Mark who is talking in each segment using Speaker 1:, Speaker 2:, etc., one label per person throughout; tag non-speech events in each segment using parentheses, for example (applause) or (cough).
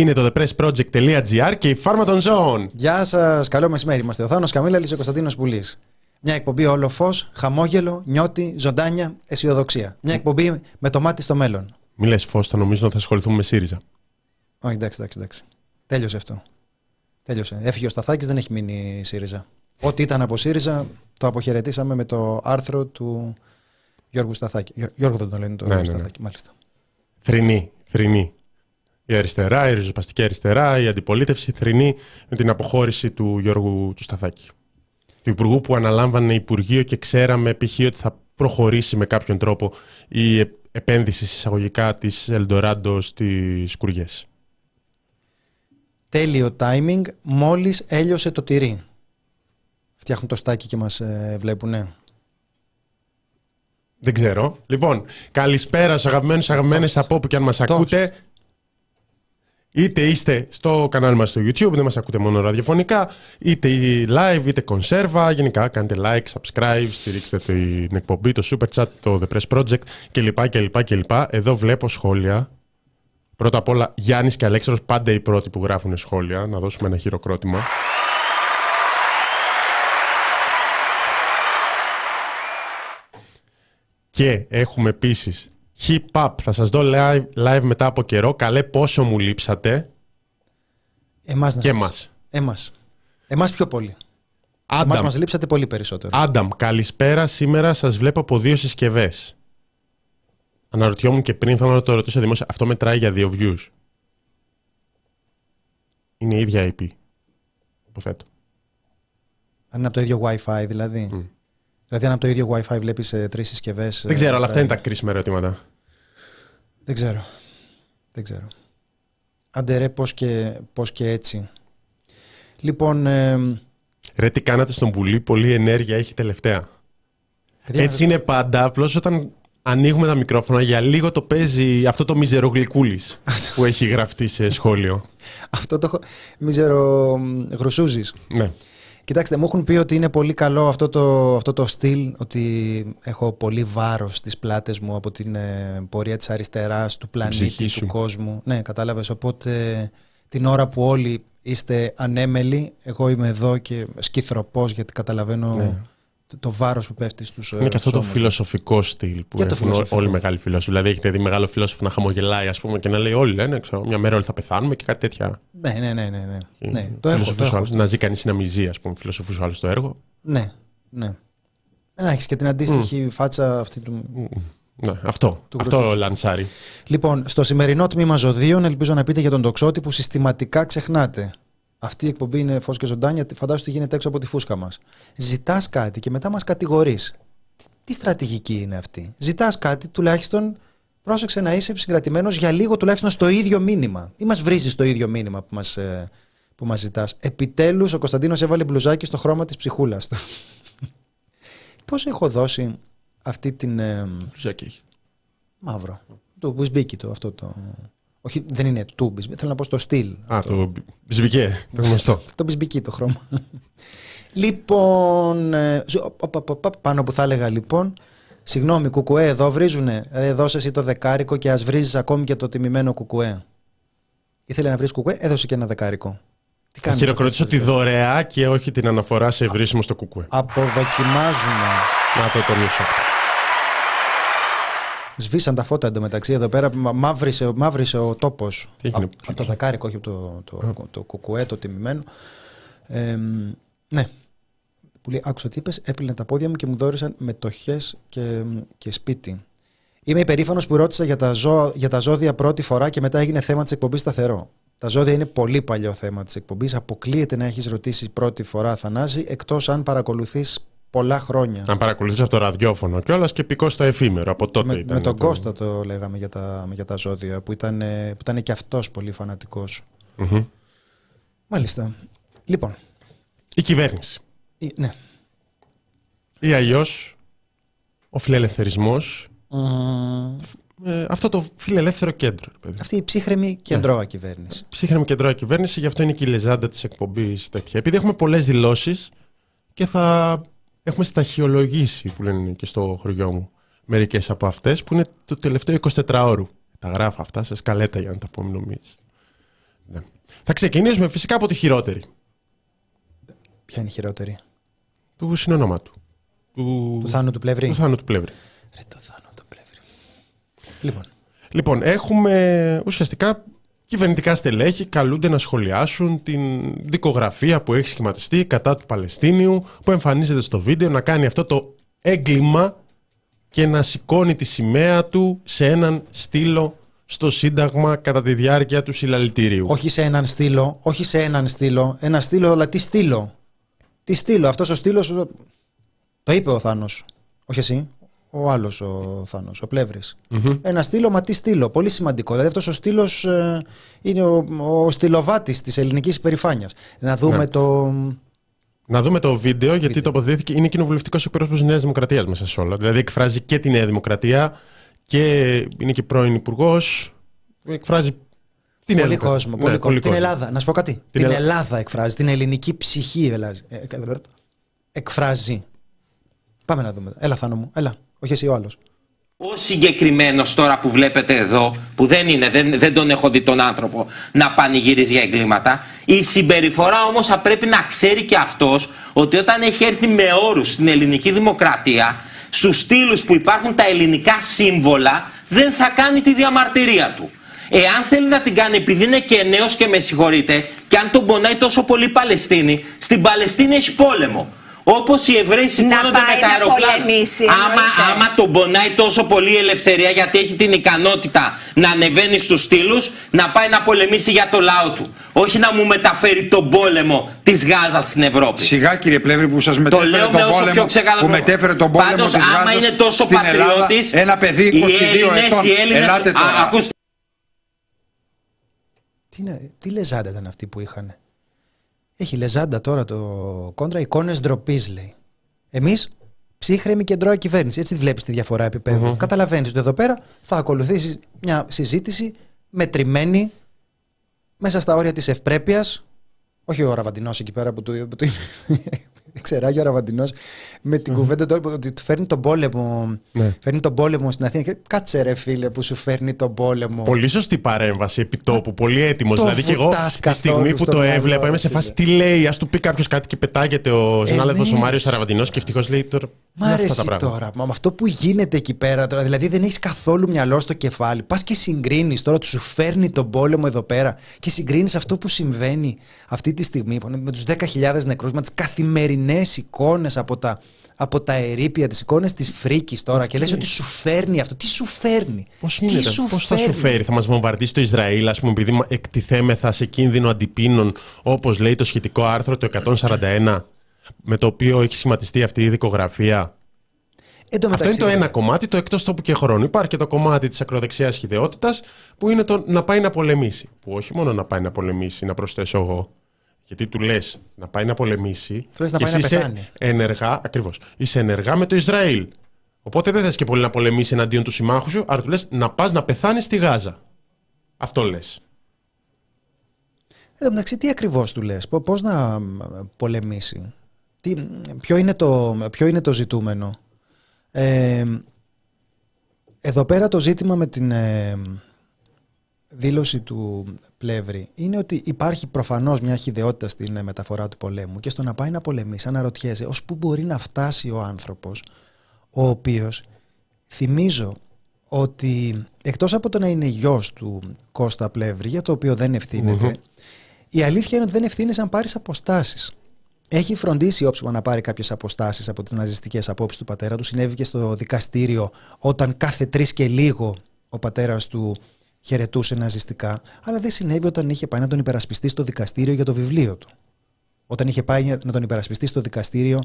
Speaker 1: Είναι το thepressproject.gr και η φάρμα των ζώων.
Speaker 2: Γεια σας, καλό μεσημέρι. Είμαστε ο Θάνος Καμίλα, ο Κωνσταντίνος Πουλής. Μια εκπομπή όλο φως, χαμόγελο, νιώτη, ζωντάνια, αισιοδοξία. Μια εκπομπή με το μάτι στο μέλλον.
Speaker 1: Μη λες φως, θα νομίζω ότι θα ασχοληθούμε με ΣΥΡΙΖΑ.
Speaker 2: Όχι, εντάξει, εντάξει, εντάξει. Τέλειωσε αυτό. Τέλειωσε. Έφυγε ο Σταθάκης, δεν έχει μείνει η ΣΥΡΙΖΑ. Ό,τι ήταν από ΣΥΡΙΖΑ το αποχαιρετήσαμε με το άρθρο του Γιώργου Σταθάκη. Γιώργο δεν το λένε το
Speaker 1: Ναι, ναι, ναι.
Speaker 2: Σταθάκη, μάλιστα.
Speaker 1: Θρηνή, θρηνή. Η αριστερά, η ριζοσπαστική αριστερά, η αντιπολίτευση θρηνή με την αποχώρηση του Γιώργου του Σταθάκη. Του Υπουργού που αναλάμβανε Υπουργείο και ξέραμε π.χ. ότι θα προχωρήσει με κάποιον τρόπο η ε- επένδυση εισαγωγικά της Ελντοράντο στις Κουριές.
Speaker 2: Τέλειο timing, μόλις έλειωσε το τυρί. Φτιάχνουν το στάκι και μας ε, βλέπουνε.
Speaker 1: Δεν ξέρω. Λοιπόν, καλησπέρα στους αγαπημένους αγαπημένες από όπου και αν μας
Speaker 2: Τόστ.
Speaker 1: ακούτε. Είτε είστε στο κανάλι μας στο YouTube, δεν μας ακούτε μόνο ραδιοφωνικά, είτε live, είτε κονσέρβα, γενικά κάντε like, subscribe, στηρίξτε την εκπομπή, το Super Chat, το The Press Project κλπ. κλπ, κλπ. Εδώ βλέπω σχόλια. Πρώτα απ' όλα, Γιάννης και Αλέξανδρος, πάντα οι πρώτοι που γράφουν σχόλια. Να δώσουμε ένα χειροκρότημα. Και έχουμε επίσης Hip Hop. Θα σας δω live, live μετά από καιρό. Καλέ πόσο μου λείψατε.
Speaker 2: Εμάς να
Speaker 1: Και
Speaker 2: σας-
Speaker 1: εμάς.
Speaker 2: Εμάς. Εμάς πιο πολύ. Εμάς
Speaker 1: Άνταμ,
Speaker 2: μας λείψατε πολύ περισσότερο.
Speaker 1: Άνταμ, καλησπέρα. Σήμερα σας βλέπω από δύο συσκευές. Αναρωτιόμουν και πριν, θέλω να το ρωτήσω δημόσια. Αυτό μετράει για δύο views. Είναι η ίδια IP. Υποθέτω.
Speaker 2: Αν είναι από το ίδιο Wi-Fi δηλαδή. Δηλαδή αν από το ίδιο Wi-Fi βλέπεις ε, τρεις συσκευές.
Speaker 1: Δεν ξέρω, αλλά αυτά είναι τα
Speaker 2: τα...
Speaker 1: κρίσιμα ερωτήματα.
Speaker 2: Δεν ξέρω. Δεν ξέρω. Άντε ρε πώς και, πώς και έτσι. Λοιπόν, ε,
Speaker 1: Ρε, τι κάνατε στον πουλί, πολλή ενέργεια έχει τελευταία.
Speaker 2: παιδιά,
Speaker 1: Έτσι είναι πάντα. Απλώς όταν ανοίγουμε τα μικρόφωνα, για λίγο το παίζει αυτό το μιζερογλυκούλης (laughs) που έχει γραφτεί σε σχόλιο.
Speaker 2: αυτό το έχω- μίζερο μ, γρουσούζης.
Speaker 1: ναι.
Speaker 2: Κοιτάξτε, μου έχουν πει ότι είναι πολύ καλό αυτό το, αυτό το στυλ, ότι έχω πολύ βάρος στις πλάτες μου από την ε, πορεία της αριστεράς, του πλανήτη,
Speaker 1: ψυχή
Speaker 2: του
Speaker 1: σου.
Speaker 2: κόσμου. Ναι, κατάλαβες. Οπότε την ώρα που όλοι είστε ανέμελοι, εγώ είμαι εδώ και σκυθροπός γιατί καταλαβαίνω
Speaker 1: Ναι.
Speaker 2: Το, το βάρος που πέφτει στους
Speaker 1: Είναι και αυτό το
Speaker 2: ώμους μου.
Speaker 1: φιλοσοφικό στυλ που
Speaker 2: Και το
Speaker 1: έχουν
Speaker 2: φιλοσοφικό.
Speaker 1: όλοι οι μεγάλοι φιλόσοφοι. Δηλαδή, έχετε δει μεγάλο φιλόσοφο να χαμογελάει, ας πούμε, και να λέει: Όλοι λένε, ξέρω, μια μέρα όλοι θα πεθάνουμε και κάτι τέτοια.
Speaker 2: Ναι, ναι, ναι, ναι, ναι.
Speaker 1: Ε,
Speaker 2: ναι το έχω, το
Speaker 1: φιλοσοφούς
Speaker 2: έχω.
Speaker 1: άλλους. Να ζει κανείς να μην ζει, ας πούμε, φιλοσοφούς άλλους στο έργο.
Speaker 2: Ναι, ναι. Να έχεις και την αντίστοιχη φάτσα αυτή του,
Speaker 1: Ναι, αυτό.
Speaker 2: Του
Speaker 1: αυτό
Speaker 2: Χρυσού.
Speaker 1: λανσάρι.
Speaker 2: Λοιπόν, στο σημερινό τμήμα ζωδίων ελπίζω να πείτε για τον τοξότη που συστηματικά ξεχνάτε. Αυτή η εκπομπή είναι φως και ζωντάνια, φαντάζομαι ότι γίνεται έξω από τη φούσκα μας. Ζητάς κάτι και μετά μας κατηγορείς. Τι στρατηγική είναι αυτή; Ζητάς κάτι, τουλάχιστον πρόσεξε να είσαι συγκρατημένος για λίγο τουλάχιστον στο ίδιο μήνυμα. Ή μας βρίζεις το ίδιο μήνυμα που μας, ε, που μας ζητάς. Επιτέλους ο Κωνσταντίνος έβαλε μπλουζάκι στο χρώμα της ψυχούλας του. (laughs) Πώς έχω δώσει αυτή την... ε,
Speaker 1: Ζακί έχει.
Speaker 2: Μαύρο. Το μπουσμπίκι το αυτό το. Όχι, δεν είναι του μπισμπίκι. Θέλω να πω στο στυλ.
Speaker 1: Α, το μπιζμπικέ, το γνωστό. (laughs)
Speaker 2: Το μπισμπίκι το χρώμα. λοιπόν. ε, ζω- οπ, οπ, οπ, οπ, πάνω που θα έλεγα λοιπόν. Συγγνώμη, κουκουέ, εδώ βρίζουνε. Ρε, δώσε εσύ το δεκάρικο και ας βρίζεις ακόμη και το τιμημένο κουκουέ. Ήθελε να βρεις κουκουέ, έδωσε και ένα δεκάρικο. Τι
Speaker 1: Θα
Speaker 2: κάνεις
Speaker 1: χειροκροτήσω
Speaker 2: αυτές
Speaker 1: τη
Speaker 2: τις
Speaker 1: δωρεά και όχι την αναφορά σε βρίσιμο στο κουκουέ.
Speaker 2: Αποδοκιμάζουμε.
Speaker 1: Να το τονίσω αυτό.
Speaker 2: Σβήσαν τα φώτα εντωμεταξύ εδώ πέρα. μα- Μαύρισε, μαύρισε ο τόπος.
Speaker 1: Τι έγινε,
Speaker 2: Από από το δεκάρικο, όχι από το, το, το, κουκουέ, το τιμημένο. Ε, ναι. Που λέει, άκουσα τι είπες, έπλυνε τα πόδια μου και μου δόρισαν μετοχές και, και σπίτι. Είμαι υπερήφανος που ρώτησα για τα, ζώα, για τα ζώδια πρώτη φορά και μετά έγινε θέμα της εκπομπής σταθερό. Τα ζώδια είναι πολύ παλιό θέμα της εκπομπής. Αποκλείεται να έχεις ρωτήσει πρώτη φορά, Θανάση, εκτός αν παρακολουθείς πολλά χρόνια.
Speaker 1: Αν παρακολουθείς από το ραδιόφωνο κιόλας και πικό στο εφήμερο. Από τότε
Speaker 2: με,
Speaker 1: ήταν.
Speaker 2: με τον
Speaker 1: το-
Speaker 2: Κώστα το λέγαμε για τα, για τα ζώδια, που ήταν, ε, που ήταν και αυτός πολύ φανατικός.
Speaker 1: Μμμ.
Speaker 2: Μάλιστα. Λοιπόν,
Speaker 1: Η κυβέρνηση.
Speaker 2: ε, ναι.
Speaker 1: Ή αλλιώ ο φιλελευθερισμός.
Speaker 2: Μμμ.
Speaker 1: Ε, αυτό το φιλελεύθερο κέντρο. ρε παιδί.
Speaker 2: Αυτή η ψύχρεμη κεντρώα κυβέρνηση.
Speaker 1: Ψύχρεμη κεντρώα κυβέρνηση, γι' αυτό είναι και η λεζάντα της εκπομπής τέτοια. Επειδή έχουμε πολλές δηλώσεις και θα έχουμε σταχυολογήσει, που λένε και στο χωριό μου, μερικές από αυτές, που είναι το τελευταίο 24 ώρο. Τα γράφω αυτά σε σκαλέτα για να τα πω, μην νομίζεις. Ναι. Θα ξεκινήσουμε φυσικά από τη χειρότερη.
Speaker 2: Ποια είναι η χειρότερη;
Speaker 1: Του συνονόματου. Του,
Speaker 2: Του Θάνου του Πλεύρη.
Speaker 1: του Θάνου του Πλεύρη.
Speaker 2: Ρε το Θάνο του Πλεύρη. Λοιπόν,
Speaker 1: Λοιπόν, έχουμε ουσιαστικά κυβερνητικά στελέχη καλούνται να σχολιάσουν την δικογραφία που έχει σχηματιστεί κατά του Παλαιστίνιου που εμφανίζεται στο βίντεο να κάνει αυτό το έγκλημα και να σηκώνει τη σημαία του σε έναν στήλο στο Σύνταγμα κατά τη διάρκεια του συλλαλητηρίου.
Speaker 2: όχι σε έναν στήλο, όχι σε έναν στήλο. Ένα στήλο, αλλά τι στήλο. Τι στήλο, αυτός ο στήλος. Το είπε ο Θάνος. Όχι εσύ. Ο άλλο ο Θάνο, ο πλευρη
Speaker 1: Μμμ.
Speaker 2: Ένα στήλο, μα τι στήλο. Πολύ σημαντικό. Δηλαδή αυτό ο στήλο είναι ο, ο στυλοβάτη τη ελληνική υπερηφάνεια. Να δούμε
Speaker 1: Ναι.
Speaker 2: το.
Speaker 1: Να δούμε το βίντεο, γιατί τοποθετήθηκε. Είναι κοινοβουλευτικό εκπρόσωπο τη Νέα Δημοκρατία μέσα σε όλα. Δηλαδή εκφράζει και τη Νέα Δημοκρατία και είναι και πρώην υπουργό. Εκφράζει την Νέα
Speaker 2: Πολύ
Speaker 1: Δημοκρατία.
Speaker 2: κόσμο.
Speaker 1: Ναι,
Speaker 2: Πολύ κόσμο. Την
Speaker 1: κόσμο.
Speaker 2: Ελλάδα. Να σου πω κάτι. Την
Speaker 1: Ελλά-
Speaker 2: Ελλάδα εκφράζει. Την ελληνική ψυχή ελάζει- ε, ε, εκφράζει. Πάμε να δούμε. Έλα, Θάνο μου. Έλα. Όχι εσύ ο άλλος.
Speaker 3: Ο συγκεκριμένος τώρα που βλέπετε εδώ, που δεν είναι, δεν, δεν τον έχω δει τον άνθρωπο να πανηγυρίζει για εγκλήματα, η συμπεριφορά όμως θα πρέπει να ξέρει και αυτός ότι όταν έχει έρθει με όρους στην ελληνική δημοκρατία, στους στήλους που υπάρχουν τα ελληνικά σύμβολα, δεν θα κάνει τη διαμαρτυρία του. Εάν θέλει να την κάνει επειδή είναι και νέος και με συγχωρείτε, και αν τον πονάει τόσο πολύ η Παλαιστίνη, στην Παλαιστίνη έχει πόλεμο. Όπως οι Εβραίοι σηκώνονται
Speaker 4: πάει
Speaker 3: με τα
Speaker 4: να
Speaker 3: αεροπλάνα.
Speaker 4: πολεμήσει,
Speaker 3: Άμα,
Speaker 4: εννοείται.
Speaker 3: άμα τον πονάει τόσο πολύ η ελευθερία γιατί έχει την ικανότητα να ανεβαίνει στους στήλους να πάει να πολεμήσει για το λαό του. Όχι να μου μεταφέρει τον πόλεμο της Γάζας στην Ευρώπη.
Speaker 5: Σιγά κύριε Πλεύρη που σας
Speaker 3: Το
Speaker 5: μετέφερε
Speaker 3: λέω
Speaker 5: τον
Speaker 3: με όσο
Speaker 5: πόλεμο,
Speaker 3: πιο ξεκάθαρο
Speaker 5: που
Speaker 3: τρόπο.
Speaker 5: μετέφερε τον πόλεμο
Speaker 3: Πάντως,
Speaker 5: της
Speaker 3: άμα
Speaker 5: Γάζας
Speaker 3: είναι τόσο
Speaker 5: στην Ελλάδα,
Speaker 3: πατριώτης,
Speaker 5: ένα παιδί 22
Speaker 3: οι Έλληνες,
Speaker 5: ετών.
Speaker 3: οι Έλληνες,
Speaker 5: Ελάτε
Speaker 3: α,
Speaker 5: τώρα.
Speaker 3: ακούστε,
Speaker 2: Τι, είναι- τι λεζάντα ήταν αυτή που είχαν. Έχει λεζάντα τώρα το κόντρα εικόνες ντροπής, λέει. Εμείς ψύχρεμη κεντρώα κυβέρνηση. Έτσι βλέπεις τη διαφορά επίπεδου. Καταλαβαίνεις ότι εδώ πέρα θα ακολουθήσεις μια συζήτηση μετρημένη μέσα στα όρια της ευπρέπειας. Όχι ο Ραβαντινός εκεί πέρα που του. Που του (laughs) Ξεράγει ο Ραβαντινός με την κουβέντα του ότι του φέρνει τον πόλεμο.
Speaker 1: Ναι.
Speaker 2: Φέρνει τον πόλεμο στην Αθήνα. Και κάτσε ρε φίλε που σου φέρνει τον πόλεμο.
Speaker 1: Πολύ σωστή παρέμβαση επιτόπου. Πολύ έτοιμος.
Speaker 2: το
Speaker 1: Δηλαδή και εγώ
Speaker 2: βουτάς
Speaker 1: τη στιγμή
Speaker 2: καθόλου
Speaker 1: που
Speaker 2: στο
Speaker 1: το
Speaker 2: μυαλό,
Speaker 1: έβλεπα είμαι σε
Speaker 2: ρε
Speaker 1: φάση
Speaker 2: φίλε.
Speaker 1: τι λέει. Α του πει κάποιος κάτι και πετάγεται ο συνάδελφος ο
Speaker 2: ναι,
Speaker 1: Μάριος
Speaker 2: ρε.
Speaker 1: Αραβαντινό και ευτυχώς λέει τώρα.
Speaker 2: Μ'
Speaker 1: είναι αυτά
Speaker 2: αρέσει
Speaker 1: τα πράγματα.
Speaker 2: τώρα. Μα με αυτό που γίνεται εκεί πέρα τώρα, δηλαδή δεν έχεις καθόλου μυαλό στο κεφάλι. Πας και συγκρίνεις τώρα, του σου φέρνει τον πόλεμο εδώ πέρα και συγκρίνεις αυτό που συμβαίνει αυτή τη στιγμή που είναι με τους 10.000 νεκρούς, με τις καθημερινές εικόνες από τα, από τα ερήπια, τι εικόνες της φρίκης τώρα και λες ότι σου φέρνει αυτό. Τι σου φέρνει;
Speaker 1: Πώς
Speaker 2: Τι
Speaker 1: γίνεται,
Speaker 2: σου
Speaker 1: πώς θα σου
Speaker 2: φέρνει;
Speaker 1: φέρει, θα μας βομβαρδίσει το Ισραήλ, ας πούμε, επειδή μα- εκτιθέμεθα σε κίνδυνο αντιπίνων, όπως λέει το σχετικό άρθρο το 141, με το οποίο έχει σχηματιστεί αυτή η δικογραφία;
Speaker 2: Εν τω
Speaker 1: Αυτό είναι
Speaker 2: μεταξύ,
Speaker 1: το
Speaker 2: ρε,
Speaker 1: ένα κομμάτι, το εκτός τόπου και χρόνου. Υπάρχει και το κομμάτι της ακροδεξιάς χιδεότητα, που είναι το να πάει να πολεμήσει. Που όχι μόνο να πάει να πολεμήσει, να προσθέσω εγώ. Γιατί του λες να πάει να πολεμήσει.
Speaker 2: Του λες να
Speaker 1: και
Speaker 2: πάει να
Speaker 1: εσύ είσαι
Speaker 2: πεθάνει.
Speaker 1: Ενεργά, ακριβώς. Είσαι ενεργά με το Ισραήλ. Οπότε δεν θες και πολύ να πολεμήσει εναντίον του συμμάχου σου, αλλά του λες να πας να πεθάνεις στη Γάζα. Αυτό λες.
Speaker 2: Εν τω μεταξύ, τι ακριβώς του λες, πώς να μ, πολεμήσει, τι, ποιο, είναι το, ποιο είναι το ζητούμενο; Ε, εδώ πέρα το ζήτημα με την ε, δήλωση του Πλεύρη είναι ότι υπάρχει προφανώς μια χιδεότητα στην ε, μεταφορά του πολέμου και στο να πάει να πολεμήσει αναρωτιέσαι ως πού μπορεί να φτάσει ο άνθρωπος ο οποίος θυμίζω ότι εκτός από το να είναι γιος του Κώστα Πλεύρη για το οποίο δεν ευθύνεται η αλήθεια είναι ότι δεν ευθύνεσαι αν πάρεις αποστάσεις έχει φροντίσει όψιμα να πάρει κάποιες αποστάσεις από τις ναζιστικές απόψεις του πατέρα του. Συνέβη και στο δικαστήριο όταν κάθε τρεις και λίγο ο πατέρας του χαιρετούσε ναζιστικά. Αλλά δεν συνέβη όταν είχε πάει να τον υπερασπιστεί στο δικαστήριο για το βιβλίο του. Όταν είχε πάει να τον υπερασπιστεί στο δικαστήριο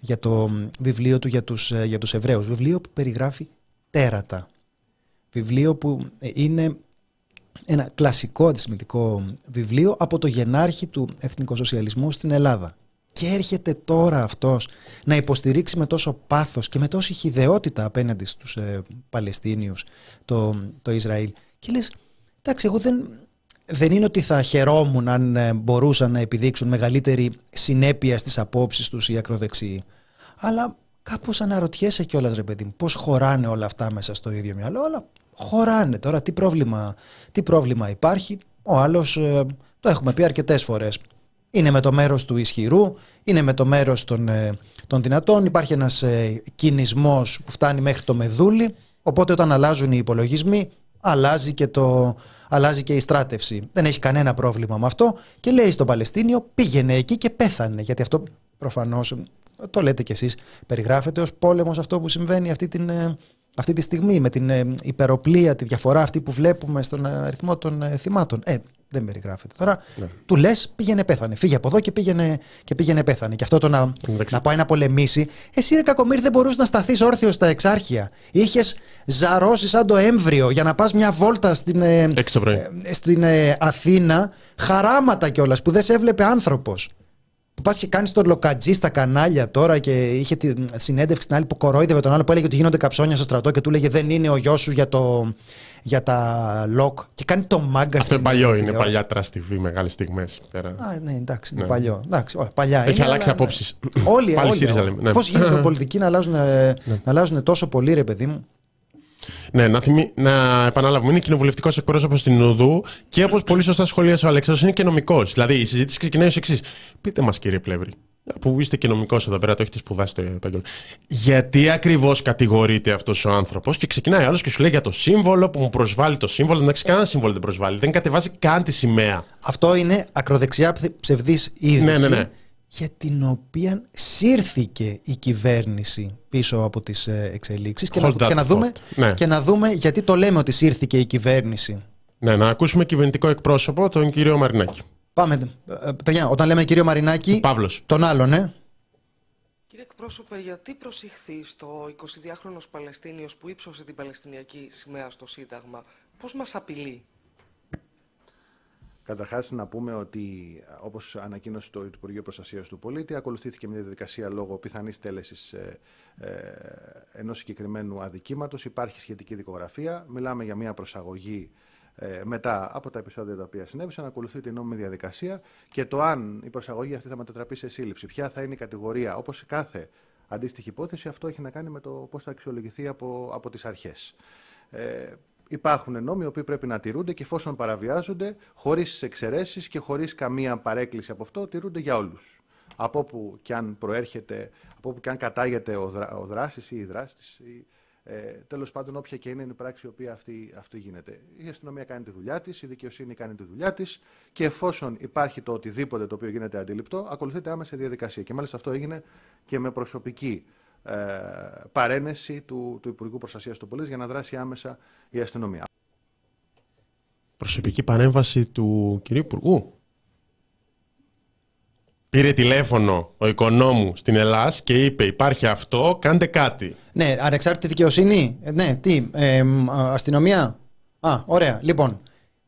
Speaker 2: για το μ, βιβλίο του για τους, ε, για τους Εβραίους. Βιβλίο που περιγράφει τέρατα. Βιβλίο που ε, είναι ένα κλασικό αντισημιτικό βιβλίο από το γενάρχη του εθνικοσοσιαλισμού στην Ελλάδα. Και έρχεται τώρα αυτός να υποστηρίξει με τόσο πάθος και με τόση χιδεότητα απέναντι στους ε, Παλαιστίνιους το, το Ισραήλ. Και λες, εντάξει, εγώ δεν, δεν είναι ότι θα χαιρόμουν αν ε, μπορούσαν να επιδείξουν μεγαλύτερη συνέπεια στις απόψεις τους οι ακροδεξιοί. Αλλά κάπως αναρωτιέσαι κιόλας ρε παιδί μου, πώς χωράνε όλα αυτά μέσα στο ίδιο μυαλό, αλλά χωράνε τώρα, τι πρόβλημα, τι πρόβλημα υπάρχει; Ο άλλος ε, Το έχουμε πει αρκετές φορές. Είναι με το μέρος του ισχυρού, είναι με το μέρος των, ε, των δυνατών. Υπάρχει ένας ε, κινησμός που φτάνει μέχρι το μεδούλι. Οπότε όταν αλλάζουν οι υπολογισμοί, αλλάζει και, το, αλλάζει και η στράτευση. Δεν έχει κανένα πρόβλημα με αυτό και λέει στον Παλαιστίνιο πήγαινε εκεί και πέθανε. Γιατί αυτό προφανώς, το λέτε κι εσείς, περιγράφεται ως πόλεμος αυτό που συμβαίνει αυτή, την, ε, αυτή τη στιγμή με την ε, υπεροπλία, τη διαφορά αυτή που βλέπουμε στον αριθμό των ε, θυμάτων. Ε, δεν περιγράφεται. Τώρα ναι. του λες πήγαινε πέθανε. Φύγε από εδώ και πήγαινε, και πήγαινε πέθανε. Και αυτό το να, να πάει να πολεμήσει. Εσύ ρε κακομίρι δεν μπορούσες να σταθείς όρθιος στα εξάρχεια. Είχες ζαρώσει σαν το έμβριο για να πας μια βόλτα στην, ε, στην ε, Αθήνα. Χαράματα κιόλας που δεν σε έβλεπε άνθρωπος που πας και κάνεις τον λοκατζή στα κανάλια τώρα και είχε τη συνέντευξη την άλλη που κορόιδευε τον άλλο που έλεγε ότι γίνονται καψόνια στο στρατό και του έλεγε Δεν είναι ο γιος σου για, το, για τα λοκ. Και κάνει το μάγκα
Speaker 1: Αυτό είναι παλιό, είναι παλιά τραστιβή, μεγάλες στιγμές.
Speaker 2: Α, ναι, εντάξει, είναι ναι. παλιό. Εντάξει, παλιά
Speaker 1: Έχει είναι, αλλάξει απόψεις.
Speaker 2: Ναι. Όλοι, όλοι. Ναι. Πώς γίνεται πολιτικοί να αλλάζουν, ναι. να αλλάζουν τόσο πολύ, ρε παιδί μου.
Speaker 1: Ναι, να, θυμί, να επαναλάβουμε, είναι κοινοβουλευτικός εκπρόσωπος στην Ουδού και όπως πολύ σωστά σχολίασε ο Αλεξάνδρος, είναι και νομικός. Δηλαδή η συζήτηση ξεκινάει ως εξής. Πείτε μας, κύριε Πλεύρη, που είστε και νομικός εδώ πέρα, το έχετε σπουδάσει το επάγγελμα. Γιατί ακριβώς κατηγορείται αυτός ο άνθρωπος και ξεκινάει άλλος και σου λέει για το σύμβολο που μου προσβάλλει το σύμβολο. Εντάξει, κανένα σύμβολο δεν προσβάλλει. Δεν κατεβάζει καν τη σημαία.
Speaker 2: Αυτό είναι ακροδεξιά ψευδής είδηση.
Speaker 1: Ναι, ναι, ναι
Speaker 2: για την οποία σύρθηκε η κυβέρνηση πίσω από τις ε, εξελίξεις και, να, και, να δούμε, ναι. και να δούμε γιατί το λέμε ότι σύρθηκε η κυβέρνηση.
Speaker 1: Ναι, να ακούσουμε κυβερνητικό εκπρόσωπο, τον κύριο Μαρινάκη.
Speaker 2: Πάμε, ε, παιδιά, όταν λέμε κύριο Μαρινάκη,
Speaker 1: Παύλος.
Speaker 2: τον άλλον, ναι.
Speaker 4: Κύριε εκπρόσωπε, γιατί προσηχθεί στο 22χρονος Παλαιστίνιος που ύψωσε την Παλαιστινιακή σημαία στο Σύνταγμα, πώς μας απειλεί;
Speaker 5: Καταρχάς, να πούμε ότι, όπως ανακοίνωσε το Υπουργείο Προστασίας του Πολίτη, ακολουθήθηκε μια διαδικασία λόγω πιθανής τέλεση ε, ε, ενός συγκεκριμένου αδικήματος. Υπάρχει σχετική δικογραφία. Μιλάμε για μια προσαγωγή ε, μετά από τα επεισόδια τα οποία συνέβησαν. Ακολουθεί την νόμιμη διαδικασία και το αν η προσαγωγή αυτή θα μετατραπεί σε σύλληψη, ποια θα είναι η κατηγορία, όπως κάθε αντίστοιχη υπόθεση, αυτό έχει να κάνει με το πώς θα αξιολογηθεί από, από τις αρχές. Ε, υπάρχουν νόμοι οι οποίοι πρέπει να τηρούνται και εφόσον παραβιάζονται, χωρίς εξαιρέσεις και χωρίς καμία παρέκκληση από αυτό, τηρούνται για όλους. Από όπου και αν προέρχεται, από όπου και αν κατάγεται ο, δρα, ο δράστης ή η δράστης, ε, τέλος πάντων, όποια και είναι η πράξη η οποία αυτή, αυτή γίνεται. Η αστυνομία κάνει τη δουλειά της, η δικαιοσύνη κάνει τη δουλειά της και εφόσον υπάρχει το οτιδήποτε το οποίο γίνεται αντιληπτό, ακολουθείται άμεσα διαδικασία. Και μάλιστα αυτό έγινε και με προσωπική ε, παρένεση του, του Υπουργού Προστασίας του Πολίτη για να δράσει άμεσα η αστυνομία.
Speaker 1: Προσωπική παρέμβαση του κυρίου Υπουργού. Πήρε τηλέφωνο ο οικονόμου στην Ελλάδα και είπε: Υπάρχει αυτό, κάντε κάτι.
Speaker 2: Ναι, ανεξάρτητη δικαιοσύνη. Ε, ναι, τι, ε, αστυνομία. Α, ωραία. Λοιπόν,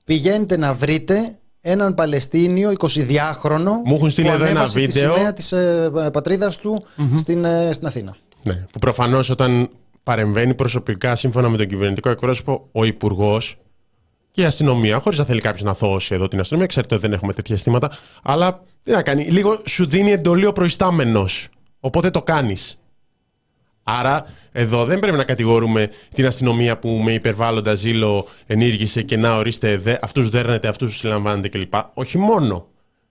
Speaker 2: πηγαίνετε να βρείτε έναν Παλαιστίνιο 22χρονο
Speaker 1: Μου έχουν στείλει εδώ ένα βίντεο.
Speaker 2: Τη σημαία της ε, πατρίδας του στην, ε, στην Αθήνα.
Speaker 1: Ναι, που προφανώς όταν παρεμβαίνει προσωπικά σύμφωνα με τον κυβερνητικό εκπρόσωπο ο Υπουργός και η αστυνομία, χωρίς να θέλει κάποιος να θώσει εδώ την αστυνομία, ξέρετε ότι δεν έχουμε τέτοια αισθήματα, αλλά τι να κάνει, λίγο σου δίνει εντολή ο προϊστάμενος. Οπότε το κάνεις. Άρα εδώ δεν πρέπει να κατηγορούμε την αστυνομία που με υπερβάλλοντα ζήλο ενήργησε και να ορίστε αυτούς δέρνετε, αυτούς συλλαμβάνετε κλπ. Όχι μόνο.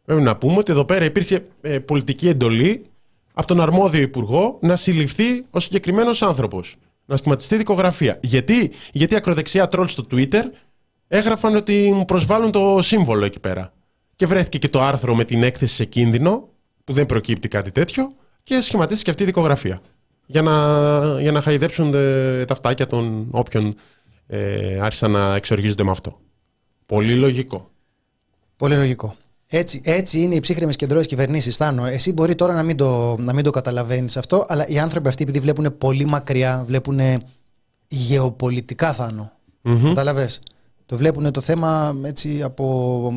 Speaker 1: Πρέπει να πούμε ότι εδώ πέρα υπήρχε ε, πολιτική εντολή από τον αρμόδιο υπουργό να συλληφθεί ο συγκεκριμένος άνθρωπος. Να σχηματιστεί δικογραφία. Γιατί, Γιατί ακροδεξιά τρόλ στο Twitter έγραφαν ότι μου προσβάλλουν το σύμβολο εκεί πέρα. Και βρέθηκε και το άρθρο με την έκθεση σε κίνδυνο, που δεν προκύπτει κάτι τέτοιο, και σχηματίστηκε αυτή η δικογραφία. Για να, για να χαϊδέψουν τα φτάκια των όποιων ε, άρχισαν να εξοργίζονται με αυτό. Πολύ λογικό.
Speaker 2: Πολύ λογικό. Έτσι, έτσι είναι οι ψύχρεμες κεντρώε κυβερνήσεις, Θάνο. Εσύ μπορεί τώρα να μην το, να μην το καταλαβαίνεις αυτό, αλλά οι άνθρωποι αυτοί, επειδή βλέπουν πολύ μακριά, βλέπουν γεωπολιτικά, Θάνο. Mm-hmm. Το βλέπουν το θέμα έτσι από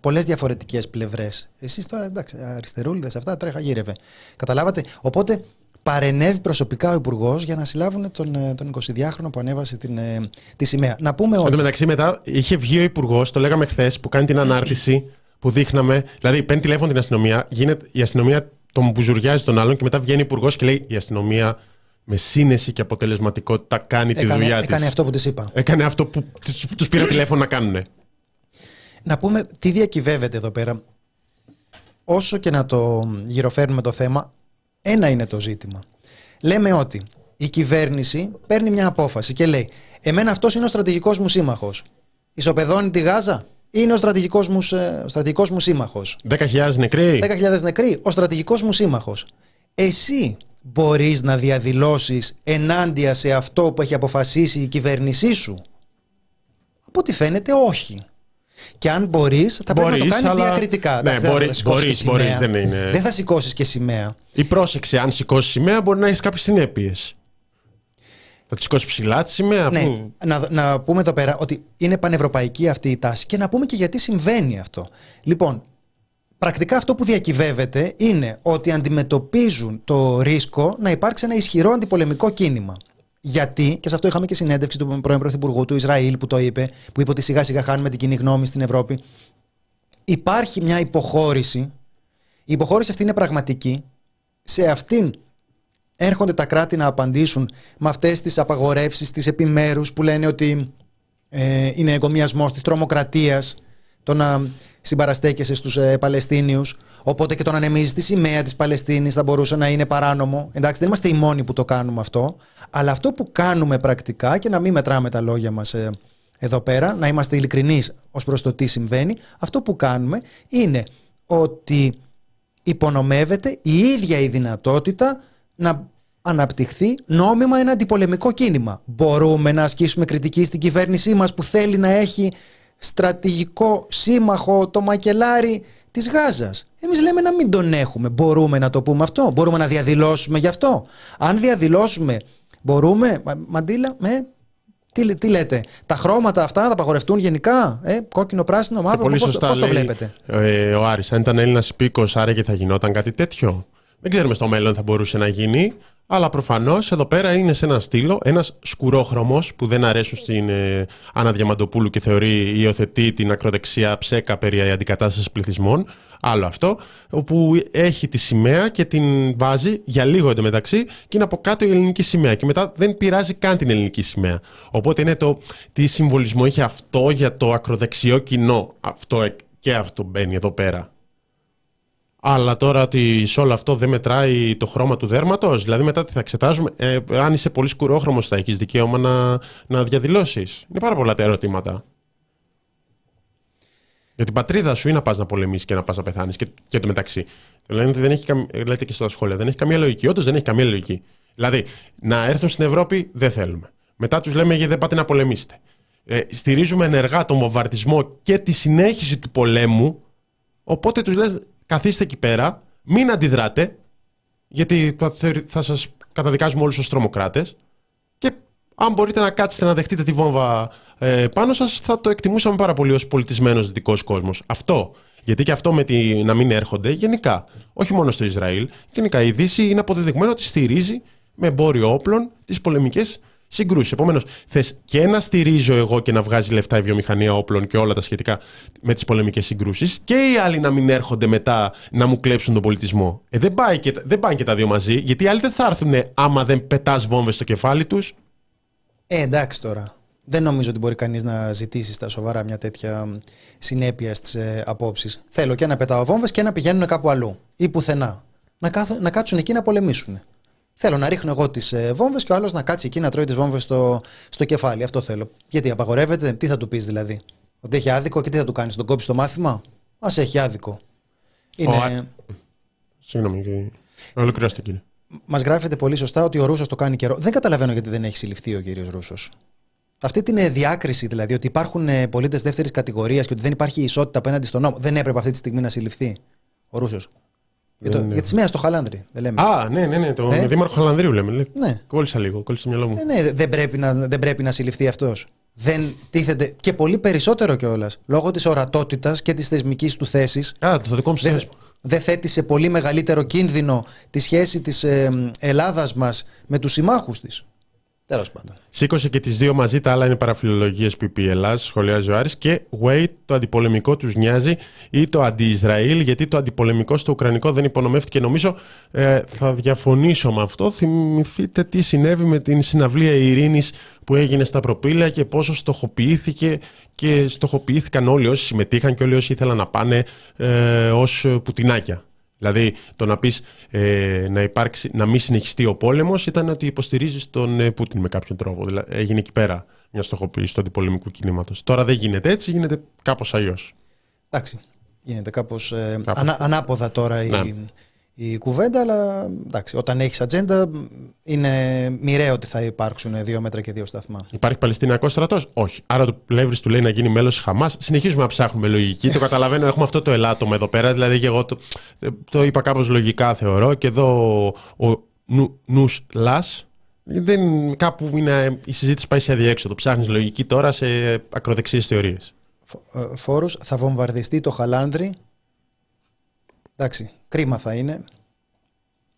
Speaker 2: πολλές διαφορετικές πλευρές. Εσείς τώρα, εντάξει, αριστερούλιδες αυτά τρέχα γύρευε. Καταλάβατε. Οπότε παρενέβη προσωπικά ο Υπουργός για να συλλάβουν τον, τον 22χρονο που ανέβασε την, ε, τη σημαία. Να πούμε ότι.
Speaker 1: Εν τω μεταξύ, μετά είχε βγει ο Υπουργός, το λέγαμε χθες, που κάνει την ανάρτηση που δείχναμε. Δηλαδή, παίρνει τηλέφωνο την αστυνομία, γίνεται, η αστυνομία τον μπουζουριάζει τον άλλον και μετά βγαίνει υπουργός και λέει: Η αστυνομία με σύνεση και αποτελεσματικότητα κάνει
Speaker 2: έκανε,
Speaker 1: τη δουλειά
Speaker 2: της. Έκανε αυτό που της είπα.
Speaker 1: Έκανε αυτό που τους πήρε τηλέφωνο να κάνουν.
Speaker 2: Να πούμε τι διακυβεύεται εδώ πέρα. Όσο και να το γυροφέρνουμε το θέμα, ένα είναι το ζήτημα. Λέμε ότι η κυβέρνηση παίρνει μια απόφαση και λέει Εμένα αυτός είναι ο στρατηγικός μου σύμμαχος. Ισοπεδώνει τη Γάζα ή είναι ο στρατηγικός μου, ε, ο στρατηγικός μου σύμμαχος;
Speaker 1: 10.000 νεκροί.
Speaker 2: 10.000 νεκροί, ο στρατηγικός μου σύμμαχος. Εσύ μπορείς να διαδηλώσεις ενάντια σε αυτό που έχει αποφασίσει η κυβέρνησή σου; Από ό,τι φαίνεται όχι. Και αν μπορείς, θα πρέπει να το
Speaker 1: Μπορείς,
Speaker 2: κάνεις
Speaker 1: αλλά-
Speaker 2: διακριτικά.
Speaker 1: Ναι,
Speaker 2: Εντάξει, δεν θα
Speaker 1: μπορείς,
Speaker 2: σηκώσεις
Speaker 1: μπορείς,
Speaker 2: και σημαία.
Speaker 1: μπορείς, δεν είναι-
Speaker 2: Δεν θα σηκώσεις και σημαία.
Speaker 1: Ή πρόσεξε, αν σηκώσεις σημαία, μπορεί να έχεις κάποιες συνέπειες. Θα τη σηκώσεις ψηλά τη σημαία.
Speaker 2: Ναι,
Speaker 1: Πού;
Speaker 2: να, να πούμε εδώ πέρα ότι είναι πανευρωπαϊκή αυτή η τάση και να πούμε και γιατί συμβαίνει αυτό. Λοιπόν, πρακτικά αυτό που διακυβεύεται είναι ότι αντιμετωπίζουν το ρίσκο να υπάρξει ένα ισχυρό αντιπολεμικό κίνημα. Γιατί, και σε αυτό είχαμε και συνέντευξη του πρώην Πρωθυπουργού του Ισραήλ που το είπε, που είπε ότι σιγά σιγά χάνουμε την κοινή γνώμη στην Ευρώπη. Υπάρχει μια υποχώρηση. Η υποχώρηση αυτή είναι πραγματική. Σε αυτήν έρχονται τα κράτη να απαντήσουν με αυτές τις απαγορεύσεις, τις επιμέρους που λένε ότι ε, είναι εγκομιασμός της τρομοκρατίας το να συμπαραστέκεσαι στους ε, Παλαιστίνιους. Οπότε και το να ανεμίζεις τη σημαία της Παλαιστίνης θα μπορούσε να είναι παράνομο. Εντάξει δεν είμαστε οι μόνοι που το κάνουμε αυτό. Αλλά αυτό που κάνουμε πρακτικά και να μην μετράμε τα λόγια μας ε, εδώ πέρα να είμαστε ειλικρινείς ως προς το τι συμβαίνει αυτό που κάνουμε είναι ότι υπονομεύεται η ίδια η δυνατότητα να αναπτυχθεί νόμιμα ένα αντιπολεμικό κίνημα. Μπορούμε να ασκήσουμε κριτική στην κυβέρνησή μας που θέλει να έχει στρατηγικό σύμμαχο το μακελάρι της Γάζας. Εμείς λέμε να μην τον έχουμε. Μπορούμε να το πούμε αυτό. Μπορούμε να διαδηλώσουμε γι' αυτό. Αν διαδηλώσουμε μπορούμε... Μα- Μαντήλα, ε, τι, τι λέτε, τα χρώματα αυτά θα απαγορευτούν γενικά, ε, κόκκινο, πράσινο,
Speaker 1: Και
Speaker 2: μαύρο,
Speaker 1: πολύ
Speaker 2: πώς, το-
Speaker 1: σωστά
Speaker 2: πώς το
Speaker 1: λέει,
Speaker 2: βλέπετε;
Speaker 1: ε, ο Άρης, αν ήταν Έλληνας υπήκος, άραγε θα γινόταν κάτι τέτοιο. Δεν ξέρουμε στο μέλλον θα μπορούσε να γίνει, αλλά προφανώς εδώ πέρα είναι σε ένα στήλο, ένας σκουρόχρωμος που δεν αρέσουν στην ε, Άννα Διαμαντοπούλου και θεωρεί υιοθετεί την ακροδεξιά ψέκα περί αντικατάστασης πληθυσμών. Άλλο αυτό, όπου έχει τη σημαία και την βάζει για λίγο εντωμεταξύ και είναι από κάτω η ελληνική σημαία. Και μετά δεν πειράζει καν την ελληνική σημαία. Οπότε είναι το τι συμβολισμό έχει αυτό για το ακροδεξιό κοινό. Αυτό ε, και αυτό μπαίνει εδώ πέρα. Αλλά τώρα ότι σε όλο αυτό δεν μετράει το χρώμα του δέρματος, δηλαδή μετά τι θα εξετάζουμε. Ε, αν είσαι πολύ σκουρόχρωμος, θα έχεις δικαίωμα να, να διαδηλώσεις. Είναι πάρα πολλά τα ερωτήματα. Για την πατρίδα σου ή να πας να πολεμήσεις και να πας να πεθάνεις και, και το μεταξύ. Λένε ότι δεν έχει, καμ- λέτε και στα σχόλια, δεν έχει καμία λογική. Όντως δεν έχει καμία λογική. Δηλαδή, να έρθουν στην Ευρώπη δεν θέλουμε. Μετά τους λέμε γιατί δεν πάτε να πολεμήσετε. Ε, στηρίζουμε ενεργά τον βομβαρδισμό και τη συνέχιση του πολέμου. Οπότε τους λες καθίστε εκεί πέρα, μην αντιδράτε, γιατί θα, θεωρη- θα σας καταδικάζουμε όλους ως τρομοκράτες και αν μπορείτε να κάτσετε να δεχτείτε τη βόμβα ε, πάνω σας θα το εκτιμούσαμε πάρα πολύ ως πολιτισμένος δυτικός κόσμος. Αυτό. Γιατί και αυτό με τη, να μην έρχονται γενικά, όχι μόνο στο Ισραήλ, γενικά η Δύση είναι αποδεδειγμένο ότι στηρίζει με εμπόριο όπλων τις πολεμικές συγκρούσεις. Επομένως, θες και να στηρίζω εγώ και να βγάζει λεφτά η βιομηχανία όπλων και όλα τα σχετικά με τις πολεμικές συγκρούσεις, και οι άλλοι να μην έρχονται μετά να μου κλέψουν τον πολιτισμό. Ε, δεν, πάει και, τα- δεν πάνε και τα δύο μαζί, γιατί οι άλλοι δεν θα έρθουν άμα δεν πετάς βόμβες στο κεφάλι τους.
Speaker 2: Ε, εντάξει τώρα. Δεν νομίζω ότι μπορεί κανείς να ζητήσει στα σοβαρά μια τέτοια μ, συνέπεια στις ε, απόψεις. Θέλω και να πετάω βόμβες και να πηγαίνουν κάπου αλλού ή πουθενά. Να, κάθουν, να κάτσουν εκεί να πολεμήσουν. Θέλω να ρίχνω εγώ τις ε, βόμβες και ο άλλος να κάτσει εκεί να τρώει τις βόμβες στο, στο κεφάλι. Αυτό θέλω. Γιατί απαγορεύεται, τι θα του πεις δηλαδή. Ότι έχει άδικο και τι θα του κάνεις, τον κόψεις το μάθημα; Α έχει άδικο. Είναι...
Speaker 1: Ο- Συγγνώμη, και- ολοκληρώστε κύριε.
Speaker 2: Μας γράφεται πολύ σωστά ότι ο Ρούσος το κάνει καιρό. Δεν καταλαβαίνω γιατί δεν έχει συλληφθεί ο κύριος Ρούσος. Αυτή την ε, διάκριση δηλαδή ότι υπάρχουν πολίτες δεύτερης κατηγορίας και ότι δεν υπάρχει ισότητα απέναντι στον νόμο. Δεν έπρεπε αυτή τη στιγμή να συλληφθεί ο Ρούσος. Για, το,
Speaker 1: Δεν είναι.
Speaker 2: για τη σημαία στο Χαλάνδρη. Δεν λέμε.
Speaker 1: Α, ναι, ναι, ναι, τον
Speaker 2: Ε;
Speaker 1: Δήμαρχο Χαλανδρίου λέμε. Λέει.
Speaker 2: Ναι.
Speaker 1: Κόλλησα λίγο, κόλλησα το μυαλό μου.
Speaker 2: Ε, ναι, δεν πρέπει να, δεν πρέπει να συλληφθεί αυτός. Δεν τίθεται. και πολύ περισσότερο κιόλας. Λόγω της ορατότητας και της θεσμικής του θέσης.
Speaker 1: Α, το δικό μου
Speaker 2: δεν,
Speaker 1: συνέδεσμο.
Speaker 2: δεν θέτει σε πολύ μεγαλύτερο κίνδυνο τη σχέση της ε, Ελλάδας μας με τους συμμάχους της. Τέλος πάντων.
Speaker 1: Σήκωσε και τις δύο μαζί, τα άλλα είναι παραφιλολογίες που είπε η Ελλάδα, σχολιάζει ο Άρης. Και wait, το αντιπολεμικό τους νοιάζει ή το αντι-Ισραήλ, γιατί το αντιπολεμικό στο Ουκρανικό δεν υπονομεύτηκε. Νομίζω ε, θα διαφωνήσω με αυτό. Θυμηθείτε τι συνέβη με την συναυλία ειρήνης που έγινε στα προπήλαια και πόσο στοχοποιήθηκε και στοχοποιήθηκαν όλοι όσοι συμμετείχαν και όλοι όσοι ήθελαν να πάνε ε, ως πουτινάκια. Δηλαδή το να πεις ε, να, υπάρξει, να μην συνεχιστεί ο πόλεμος ήταν ότι υποστηρίζεις τον ε, Πούτιν με κάποιον τρόπο. Δηλαδή, έγινε εκεί πέρα μια στοχοποίηση του αντιπολεμικού κινήματος. Τώρα δεν γίνεται έτσι, γίνεται κάπως αλλιώς.
Speaker 2: Εντάξει, γίνεται κάπως, ε, ανάποδα τώρα η, ναι η κουβέντα, αλλά εντάξει, όταν έχεις ατζέντα, είναι μοιραίο ότι θα υπάρξουν δύο μέτρα και δύο σταθμά.
Speaker 1: Υπάρχει Παλαιστινιακός στρατός, Όχι. Άρα το πλεύρης του λέει να γίνει μέλος τη Χαμάς. Συνεχίζουμε να ψάχνουμε λογική. το καταλαβαίνω, έχουμε αυτό το ελάττωμα εδώ πέρα. Δηλαδή, και εγώ το, το είπα κάπως λογικά, θεωρώ. Και εδώ ο νου, νους λας, δεν, κάπου είναι, η συζήτηση πάει σε αδιέξοδο. Ψάχνεις λογική τώρα σε ακροδεξιέ θεωρίες.
Speaker 2: Ε, Φόρους, θα βομβαρδιστεί το Χαλάνδρι Εντάξει, κρίμα θα είναι.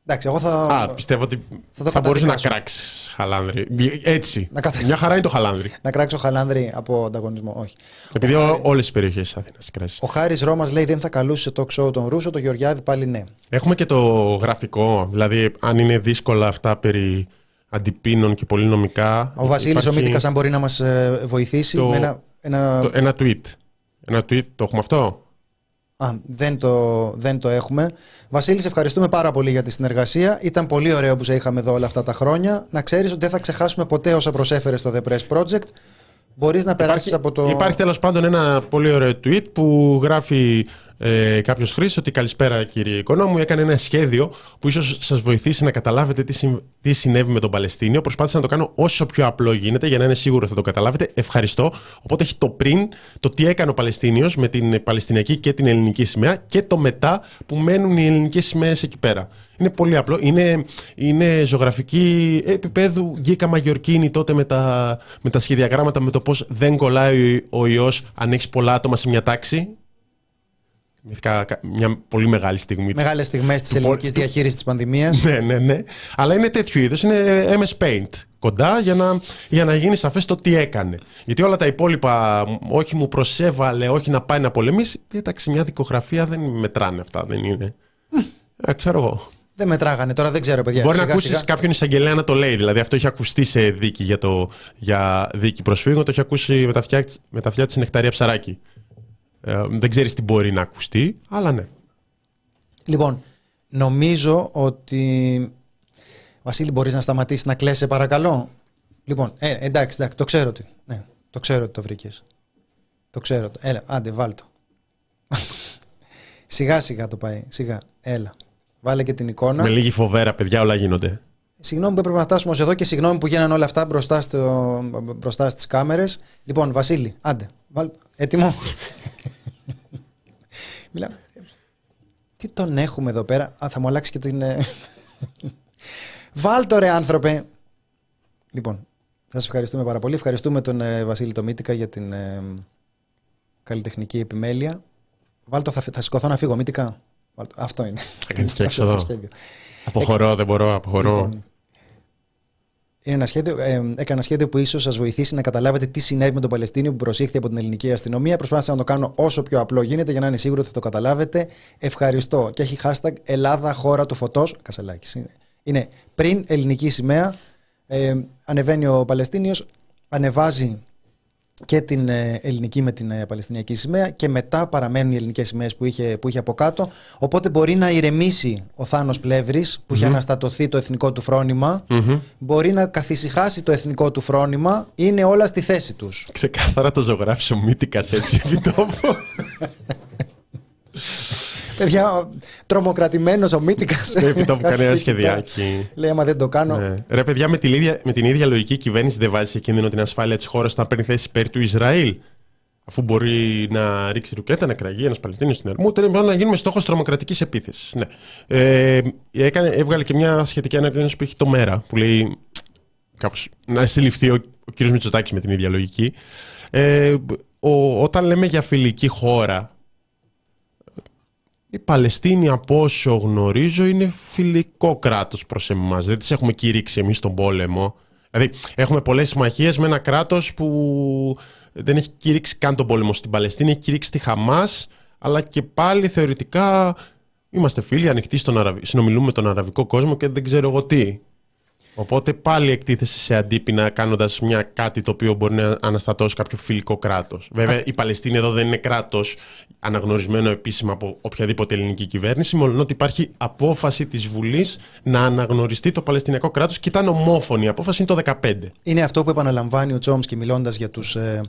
Speaker 2: Εντάξει, εγώ θα.
Speaker 1: Α, πιστεύω ότι θα, θα μπορούσε να κράξεις χαλάνδρι. Έτσι. Να κατα... Μια χαρά είναι το χαλάνδρι. (laughs)
Speaker 2: να κράξω χαλάνδρι από ανταγωνισμό. Όχι.
Speaker 1: Επειδή Χάρη... όλες τι περιοχές της Αθήνας κράζεις.
Speaker 2: Ο Χάρης Ρώμας λέει δεν θα καλούσε σε talk show τον Ρούσο, το Γεωργιάδη πάλι ναι.
Speaker 1: Έχουμε και το γραφικό. Δηλαδή, αν είναι δύσκολα αυτά περί αντιπίνων και πολύ νομικά.
Speaker 2: Ο Βασίλης υπάρχει... ο Μίτικα, αν μπορεί να μας ε, βοηθήσει το... με ένα. Ένα...
Speaker 1: Το... ένα tweet. Ένα tweet, το έχουμε αυτό;
Speaker 2: Α, δεν το, δεν το έχουμε. Βασίλη, ευχαριστούμε πάρα πολύ για τη συνεργασία. Ήταν πολύ ωραίο που σε είχαμε εδώ όλα αυτά τα χρόνια. Να ξέρεις ότι δεν θα ξεχάσουμε ποτέ όσα προσέφερε στο The Press Project. Μπορείς να περάσεις από το.
Speaker 1: Υπάρχει τέλος πάντων ένα πολύ ωραίο tweet που γράφει ε, κάποιος χρήστης ότι καλησπέρα κύριε Οικονόμου, έκανε ένα σχέδιο που ίσως σας βοηθήσει να καταλάβετε τι, συ, τι συνέβη με τον Παλαιστίνιο. Προσπάθησα να το κάνω όσο πιο απλό γίνεται για να είναι σίγουρο θα το καταλάβετε. Ευχαριστώ. Οπότε έχει το πριν, το τι έκανε ο Παλαιστίνιος με την Παλαιστινιακή και την ελληνική σημαία και το μετά που μένουν οι ελληνικές σημαίες εκεί πέρα. Είναι πολύ απλό. Είναι, είναι ζωγραφική επίπεδου Γκίκα Μαγιορκίνη τότε με τα, με τα σχεδιαγράμματα με το πώς δεν κολλάει ο ιός αν έχεις πολλά άτομα σε μια τάξη μια πολύ μεγάλη στιγμή.
Speaker 2: Μεγάλες στιγμές της ελληνικής διαχείρισης της πανδημίας.
Speaker 1: Ναι, ναι, ναι. Αλλά είναι τέτοιου είδου. Είναι MS Paint κοντά για να, για να γίνει σαφές το τι έκανε. Γιατί όλα τα υπόλοιπα, όχι μου προσέβαλε, όχι να πάει να πολεμήσει. Εντάξει, μια δικογραφία δεν μετράνε αυτά, δεν είναι. ε, ξέρω εγώ.
Speaker 2: Δεν μετράγανε, τώρα δεν ξέρω, παιδιά.
Speaker 1: Μπορεί να ακούσεις κάποιον εισαγγελέα να το λέει. Δηλαδή, αυτό έχει ακουστεί σε δίκη για, το, για δίκη προσφύγων, το έχει ακούσει με τα αυτιά, τη νεκταρία ψαράκι. Ε, δεν ξέρεις τι μπορεί να ακουστεί, αλλά ναι.
Speaker 2: Λοιπόν, νομίζω ότι... Βασίλη, μπορείς να σταματήσεις να κλαίσαι παρακαλώ; Λοιπόν, ε, εντάξει, εντάξει, το ξέρω ότι. Ναι, το ξέρω ότι το βρήκες. Το ξέρω. Έλα, άντε, βάλ το. σιγά σιγά το πάει, σιγά. Έλα. Βάλε και την εικόνα.
Speaker 1: Με λίγη φοβέρα, παιδιά, όλα γίνονται.
Speaker 2: Συγγνώμη που έπρεπε να φτάσουμε ως εδώ και συγγνώμη που γίνανε όλα αυτά μπροστά, στο, μπροστά στις κάμερες. Λοιπόν, Βασίλη, άντε, βάλ, έτοιμο; Μιλάμε. Τι τον έχουμε εδώ πέρα; Α, θα μου αλλάξει και την. Ε, (laughs) Βάλτο ρε άνθρωπε. Λοιπόν, θα σας ευχαριστούμε πάρα πολύ. Ευχαριστούμε τον ε, Βασίλη Τομίτικα για την ε, καλλιτεχνική επιμέλεια. Βάλτο, θα, θα σηκωθώ να φύγω. Μύτικα. Αυτό είναι.
Speaker 1: Θα κάνεις (laughs) και έξοδο. Αποχωρώ, δεν μπορώ, αποχωρώ. Λοιπόν,
Speaker 2: είναι ένα σχέδιο, ε, έκανα ένα σχέδιο που ίσως σας βοηθήσει να καταλάβετε τι συνέβη με τον Παλαιστίνιο που προσήχθη από την ελληνική αστυνομία. Προσπάθησα να το κάνω όσο πιο απλό γίνεται για να είναι σίγουρο ότι θα το καταλάβετε. Ευχαριστώ. Και έχει hashtag Ελλάδα χώρα του φωτός. Κασελάκης. Είναι. είναι πριν ελληνική σημαία. Ε, ανεβαίνει ο Παλαιστίνιος, ανεβάζει και την ε, ελληνική με την ε, Παλαιστινιακή σημαία και μετά παραμένουν οι ελληνικές σημαίες που είχε, που είχε από κάτω. Οπότε μπορεί να ηρεμήσει ο Θάνος Πλεύρης που είχε αναστατωθεί το εθνικό του φρόνημα. Μπορεί να καθησυχάσει το εθνικό του φρόνημα. Είναι όλα στη θέση τους.
Speaker 1: Ξεκάθαρα το ζωγράφησε ο Μύτικας έτσι (laughs) επί τόπο (laughs)
Speaker 2: Παιδιά, τρομοκρατημένος ο Μύτικας.
Speaker 1: Επί τόπου κάνει ένα σχεδιάκι.
Speaker 2: Λέει, άμα δεν το κάνω.
Speaker 1: Ναι. Ρε, παιδιά, με την, ίδια, με την ίδια λογική η κυβέρνηση δεν βάζει σε κίνδυνο την ασφάλεια της χώρας να παίρνει θέση υπέρ του Ισραήλ. Αφού μπορεί να ρίξει ρουκέτα, να κραγεί ένας Παλαιστίνιος στην Ερμού, τέλος να γίνουμε στόχος τρομοκρατικής επίθεσης. Ναι. Ε, έκανε, έβγαλε και μια σχετική ανακοίνωση που έχει το Μέρα, που λέει κάπως, να συλληφθεί ο, ο κ. Μητσοτάκης με την ίδια λογική. Ε, ο, όταν λέμε για φιλική χώρα, η Παλαιστίνη από όσο γνωρίζω είναι φιλικό κράτος προς εμάς. Δεν τις έχουμε κηρύξει εμείς τον πόλεμο. Δηλαδή, έχουμε πολλές συμμαχίες με ένα κράτος που δεν έχει κηρύξει καν τον πόλεμο στην Παλαιστίνη, έχει κηρύξει τη Χαμάς, αλλά και πάλι θεωρητικά είμαστε φίλοι, ανοιχτοί στον Αραβι... συνομιλούμε με τον αραβικό κόσμο και δεν ξέρω εγώ τι. Οπότε πάλι εκτίθεσαι σε αντίπεινα κάνοντας μια κάτι το οποίο μπορεί να αναστατώσει κάποιο φιλικό κράτος. Βέβαια, η Παλαιστίνη εδώ δεν είναι κράτος αναγνωρισμένο επίσημα από οποιαδήποτε ελληνική κυβέρνηση, μόνο ότι υπάρχει απόφαση της Βουλής να αναγνωριστεί το Παλαιστινιακό κράτος και ήταν ομόφωνη. Η απόφαση είναι το 2015.
Speaker 2: Είναι αυτό που επαναλαμβάνει ο Τσόμσκι μιλώντας για τους ε,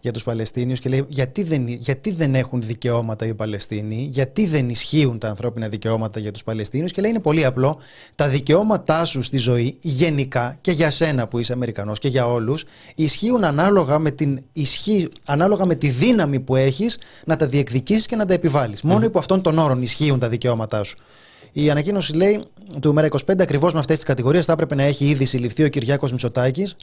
Speaker 2: για τους Παλαιστίνιους και λέει γιατί δεν, γιατί δεν έχουν δικαιώματα οι Παλαιστίνοι, γιατί δεν ισχύουν τα ανθρώπινα δικαιώματα για τους Παλαιστίνιους και λέει είναι πολύ απλό. Τα δικαιώματά σου στη ζωή γενικά και για σένα που είσαι Αμερικανός και για όλους ισχύουν ανάλογα με, την ισχύ, ανάλογα με τη δύναμη που έχεις να τα διεκδικήσεις και να τα επιβάλλεις. Μόνο υπό αυτόν τον όρο ισχύουν τα δικαιώματά σου. Η ανακοίνωση λέει του ΜΕΡΑ25 ακριβώς με αυτές τις κατηγορίες θα έπρεπε να έχει ήδη συλληφθεί ο Κυριάκος Μητσοτάκης.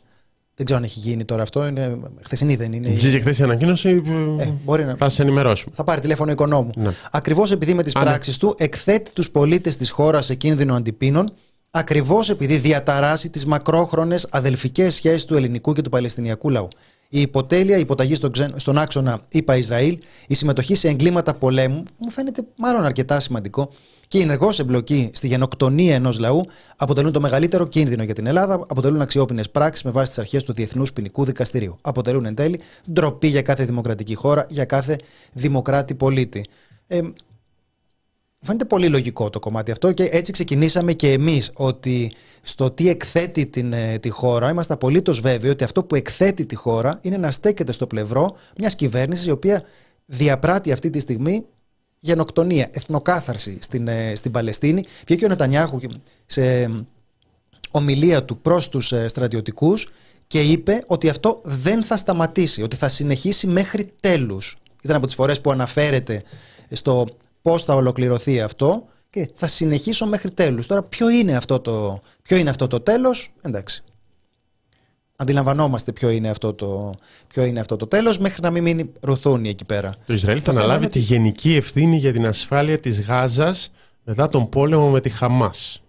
Speaker 2: Δεν ξέρω αν έχει γίνει τώρα αυτό. Είναι... Χθεσινή δεν είναι;
Speaker 1: Βγήκε χθες η ανακοίνωση. Ε, μπορεί να... Θα σε ενημερώσουμε.
Speaker 2: Θα πάρει τηλέφωνο οικονόμου. Ναι. Ακριβώς επειδή με τις πράξεις ναι. του εκθέτει τους πολίτες της χώρας σε κίνδυνο αντιπίνων, ακριβώς επειδή διαταράσει τις μακρόχρονες αδελφικές σχέσεις του ελληνικού και του παλαιστινιακού λαού. Η υποτέλεια, η υποταγή στον, στον άξονα ΗΠΑ Ισραήλ, η συμμετοχή σε εγκλήματα πολέμου, μου φαίνεται μάλλον αρκετά σημαντικό, και η ενεργός εμπλοκή στη γενοκτονία ενός λαού αποτελούν το μεγαλύτερο κίνδυνο για την Ελλάδα, αποτελούν αξιόπινες πράξεις με βάση τις αρχές του Διεθνούς Ποινικού Δικαστηρίου. Αποτελούν εν τέλει ντροπή για κάθε δημοκρατική χώρα, για κάθε δημοκράτη πολίτη. Ε, φαίνεται πολύ λογικό το κομμάτι αυτό και έτσι ξεκινήσαμε και εμείς ότι στο τι εκθέτει την, ε, τη χώρα, είμαστε απολύτως βέβαιοι ότι αυτό που εκθέτει τη χώρα είναι να στέκεται στο πλευρό μιας κυβέρνησης η οποία διαπράττει αυτή τη στιγμή γενοκτονία, εθνοκάθαρση στην, ε, στην Παλαιστίνη. Βγήκε ο Νετανιάχου σε ομιλία του προς τους ε, στρατιωτικούς και είπε ότι αυτό δεν θα σταματήσει, ότι θα συνεχίσει μέχρι τέλους. Ήταν από τις φορές που αναφέρεται στο πώς θα ολοκληρωθεί αυτό και θα συνεχίσω μέχρι τέλους. Τώρα ποιο είναι αυτό το, ποιο είναι αυτό το τέλος, εντάξει αντιλαμβανόμαστε ποιο είναι αυτό το, ποιο είναι αυτό το τέλος μέχρι να μην μείνει ρουθούνη εκεί πέρα.
Speaker 1: Το Ισραήλ θα αναλάβει τη γενική ευθύνη για την ασφάλεια της Γάζας μετά τον πόλεμο με τη Χαμάς.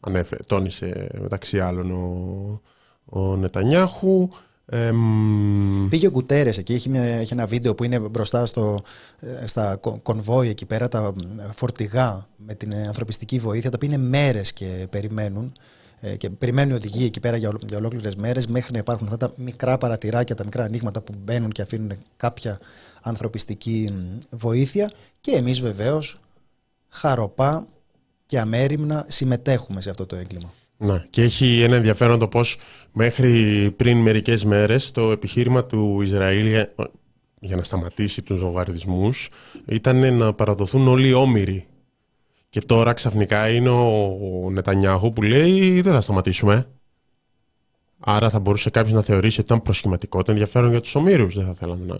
Speaker 1: Ανέφε, τόνισε μεταξύ άλλων ο, ο Νετανιάχου.
Speaker 2: Πήγε ο Γκουτέρες εκεί, έχει, μια, έχει ένα βίντεο που είναι μπροστά στο, ε, στα κονβόι εκεί πέρα, τα φορτηγά με την ανθρωπιστική βοήθεια, τα οποία είναι μέρες και περιμένουν. Ε, και περιμένουν οι οδηγοί εκεί πέρα για, για ολόκληρες μέρες μέχρι να υπάρχουν αυτά τα μικρά παρατηράκια, τα μικρά ανοίγματα που μπαίνουν και αφήνουν κάποια ανθρωπιστική βοήθεια. Και εμείς βεβαίως χαροπά και αμέριμνα συμμετέχουμε σε αυτό το έγκλημα.
Speaker 1: Ναι, και έχει ένα ενδιαφέρον το πώς μέχρι πριν μερικές μέρες το επιχείρημα του Ισραήλ για να σταματήσει τους βομβαρδισμούς ήταν να παραδοθούν όλοι οι όμοιροι και τώρα ξαφνικά είναι ο Νετανιάχου που λέει δεν θα σταματήσουμε. Άρα θα μπορούσε κάποιος να θεωρήσει ότι ήταν προσχηματικό το ενδιαφέρον για τους ομήρου. Δεν θα θέλαμε να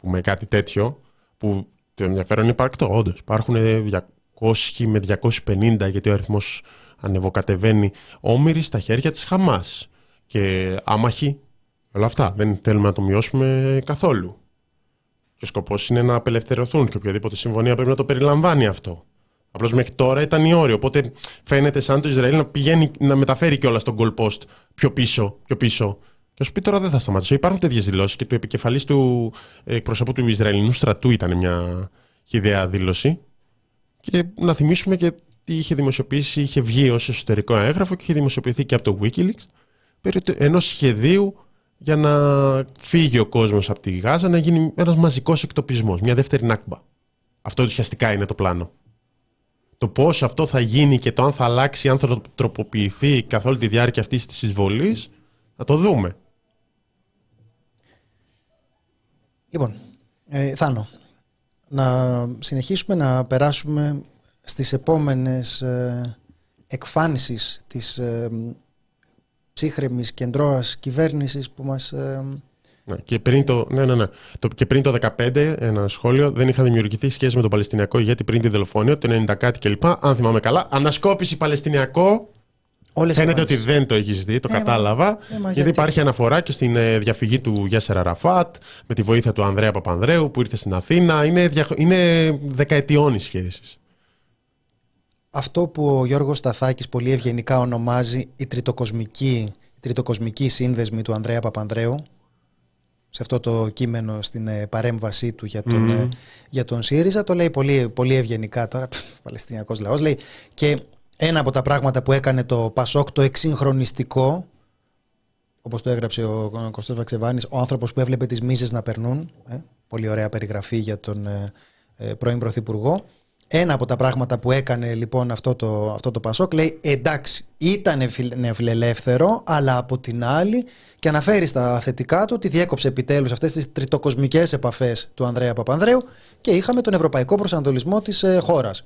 Speaker 1: πούμε κάτι τέτοιο. Που το ενδιαφέρον είναι υπαρκτό. Όντως υπάρχουν 200 με 250 γιατί ο αριθμός ανεβοκατεβαίνει όμοιροι στα χέρια της Χαμάς. Και άμαχοι. Όλα αυτά. Δεν θέλουμε να το μειώσουμε καθόλου. Και ο σκοπός είναι να απελευθερωθούν και οποιαδήποτε συμφωνία πρέπει να το περιλαμβάνει αυτό. Απλώς μέχρι τώρα ήταν η όρη. Οπότε φαίνεται σαν το Ισραήλ να πηγαίνει να μεταφέρει κιόλας τον goal post πιο πίσω, πιο πίσω. Και σου πει τώρα δεν θα σταματήσω. Υπάρχουν τέτοιες δηλώσεις και του επικεφαλής του εκπροσώπου του Ισραηλινού στρατού ήταν μια ιδέα δήλωση. Και να θυμίσουμε και τι είχε δημοσιοποιήσει, είχε βγει ως εσωτερικό έγγραφο και είχε δημοσιοποιηθεί και από το Wikileaks περί ενός σχεδίου για να φύγει ο κόσμος από τη Γάζα, να γίνει ένας μαζικός εκτοπισμός, μια δεύτερη νάκμπα. Αυτό ουσιαστικά είναι το πλάνο το πώς αυτό θα γίνει και το αν θα αλλάξει, αν θα τροποποιηθεί καθ' όλη τη διάρκεια αυτής της εισβολής, θα το δούμε.
Speaker 2: Λοιπόν, ε, Θάνο, να συνεχίσουμε να περάσουμε στις επόμενες ε, εκφάνσεις της ε, ψύχρεμης κεντρώας κυβέρνησης που μας ε,
Speaker 1: ναι, και, πριν το, ναι, ναι, ναι. Το, και πριν το 2015, ένα σχόλιο, δεν είχα δημιουργηθεί σχέση με τον Παλαιστινιακό ηγέτη πριν τη δολοφονία, το 90 κάτι κλπ. Αν θυμάμαι καλά. Ανασκόπηση Παλαιστινιακό. Όλες Φαίνεται ότι δεν το έχεις δει, το ε, κατάλαβα. Ε, γιατί, γιατί; υπάρχει αναφορά και στην ε, διαφυγή του Γιάσερα Ραφάτ, με τη βοήθεια του Ανδρέα Παπανδρέου που ήρθε στην Αθήνα. Είναι, δια, είναι δεκαετιών οι σχέσεις.
Speaker 2: Αυτό που ο Γιώργος Σταθάκης πολύ ευγενικά ονομάζει η τριτοκοσμική, η τριτοκοσμική σύνδεσμη του Ανδρέα Παπανδρέου σε αυτό το κείμενο στην ε, παρέμβασή του για τον, ε, για τον ΣΥΡΙΖΑ το λέει πολύ, πολύ ευγενικά τώρα, Παλαιστινιακός λαός λέει. Και ένα από τα πράγματα που έκανε το Πασόκ το εξυγχρονιστικό όπως το έγραψε ο Κωστός Βαξεβάνης ο άνθρωπος που έβλεπε τις μίζες να περνούν ε, πολύ ωραία περιγραφή για τον ε, ε, πρώην Πρωθυπουργό ένα από τα πράγματα που έκανε λοιπόν αυτό το, αυτό το Πασόκ λέει εντάξει ήταν νεοφιλελεύθερο αλλά από την άλλη και αναφέρει στα θετικά του ότι διέκοψε επιτέλους αυτές τις τριτοκοσμικές επαφές του Ανδρέα Παπανδρέου και είχαμε τον ευρωπαϊκό προσανατολισμό της ε, χώρας.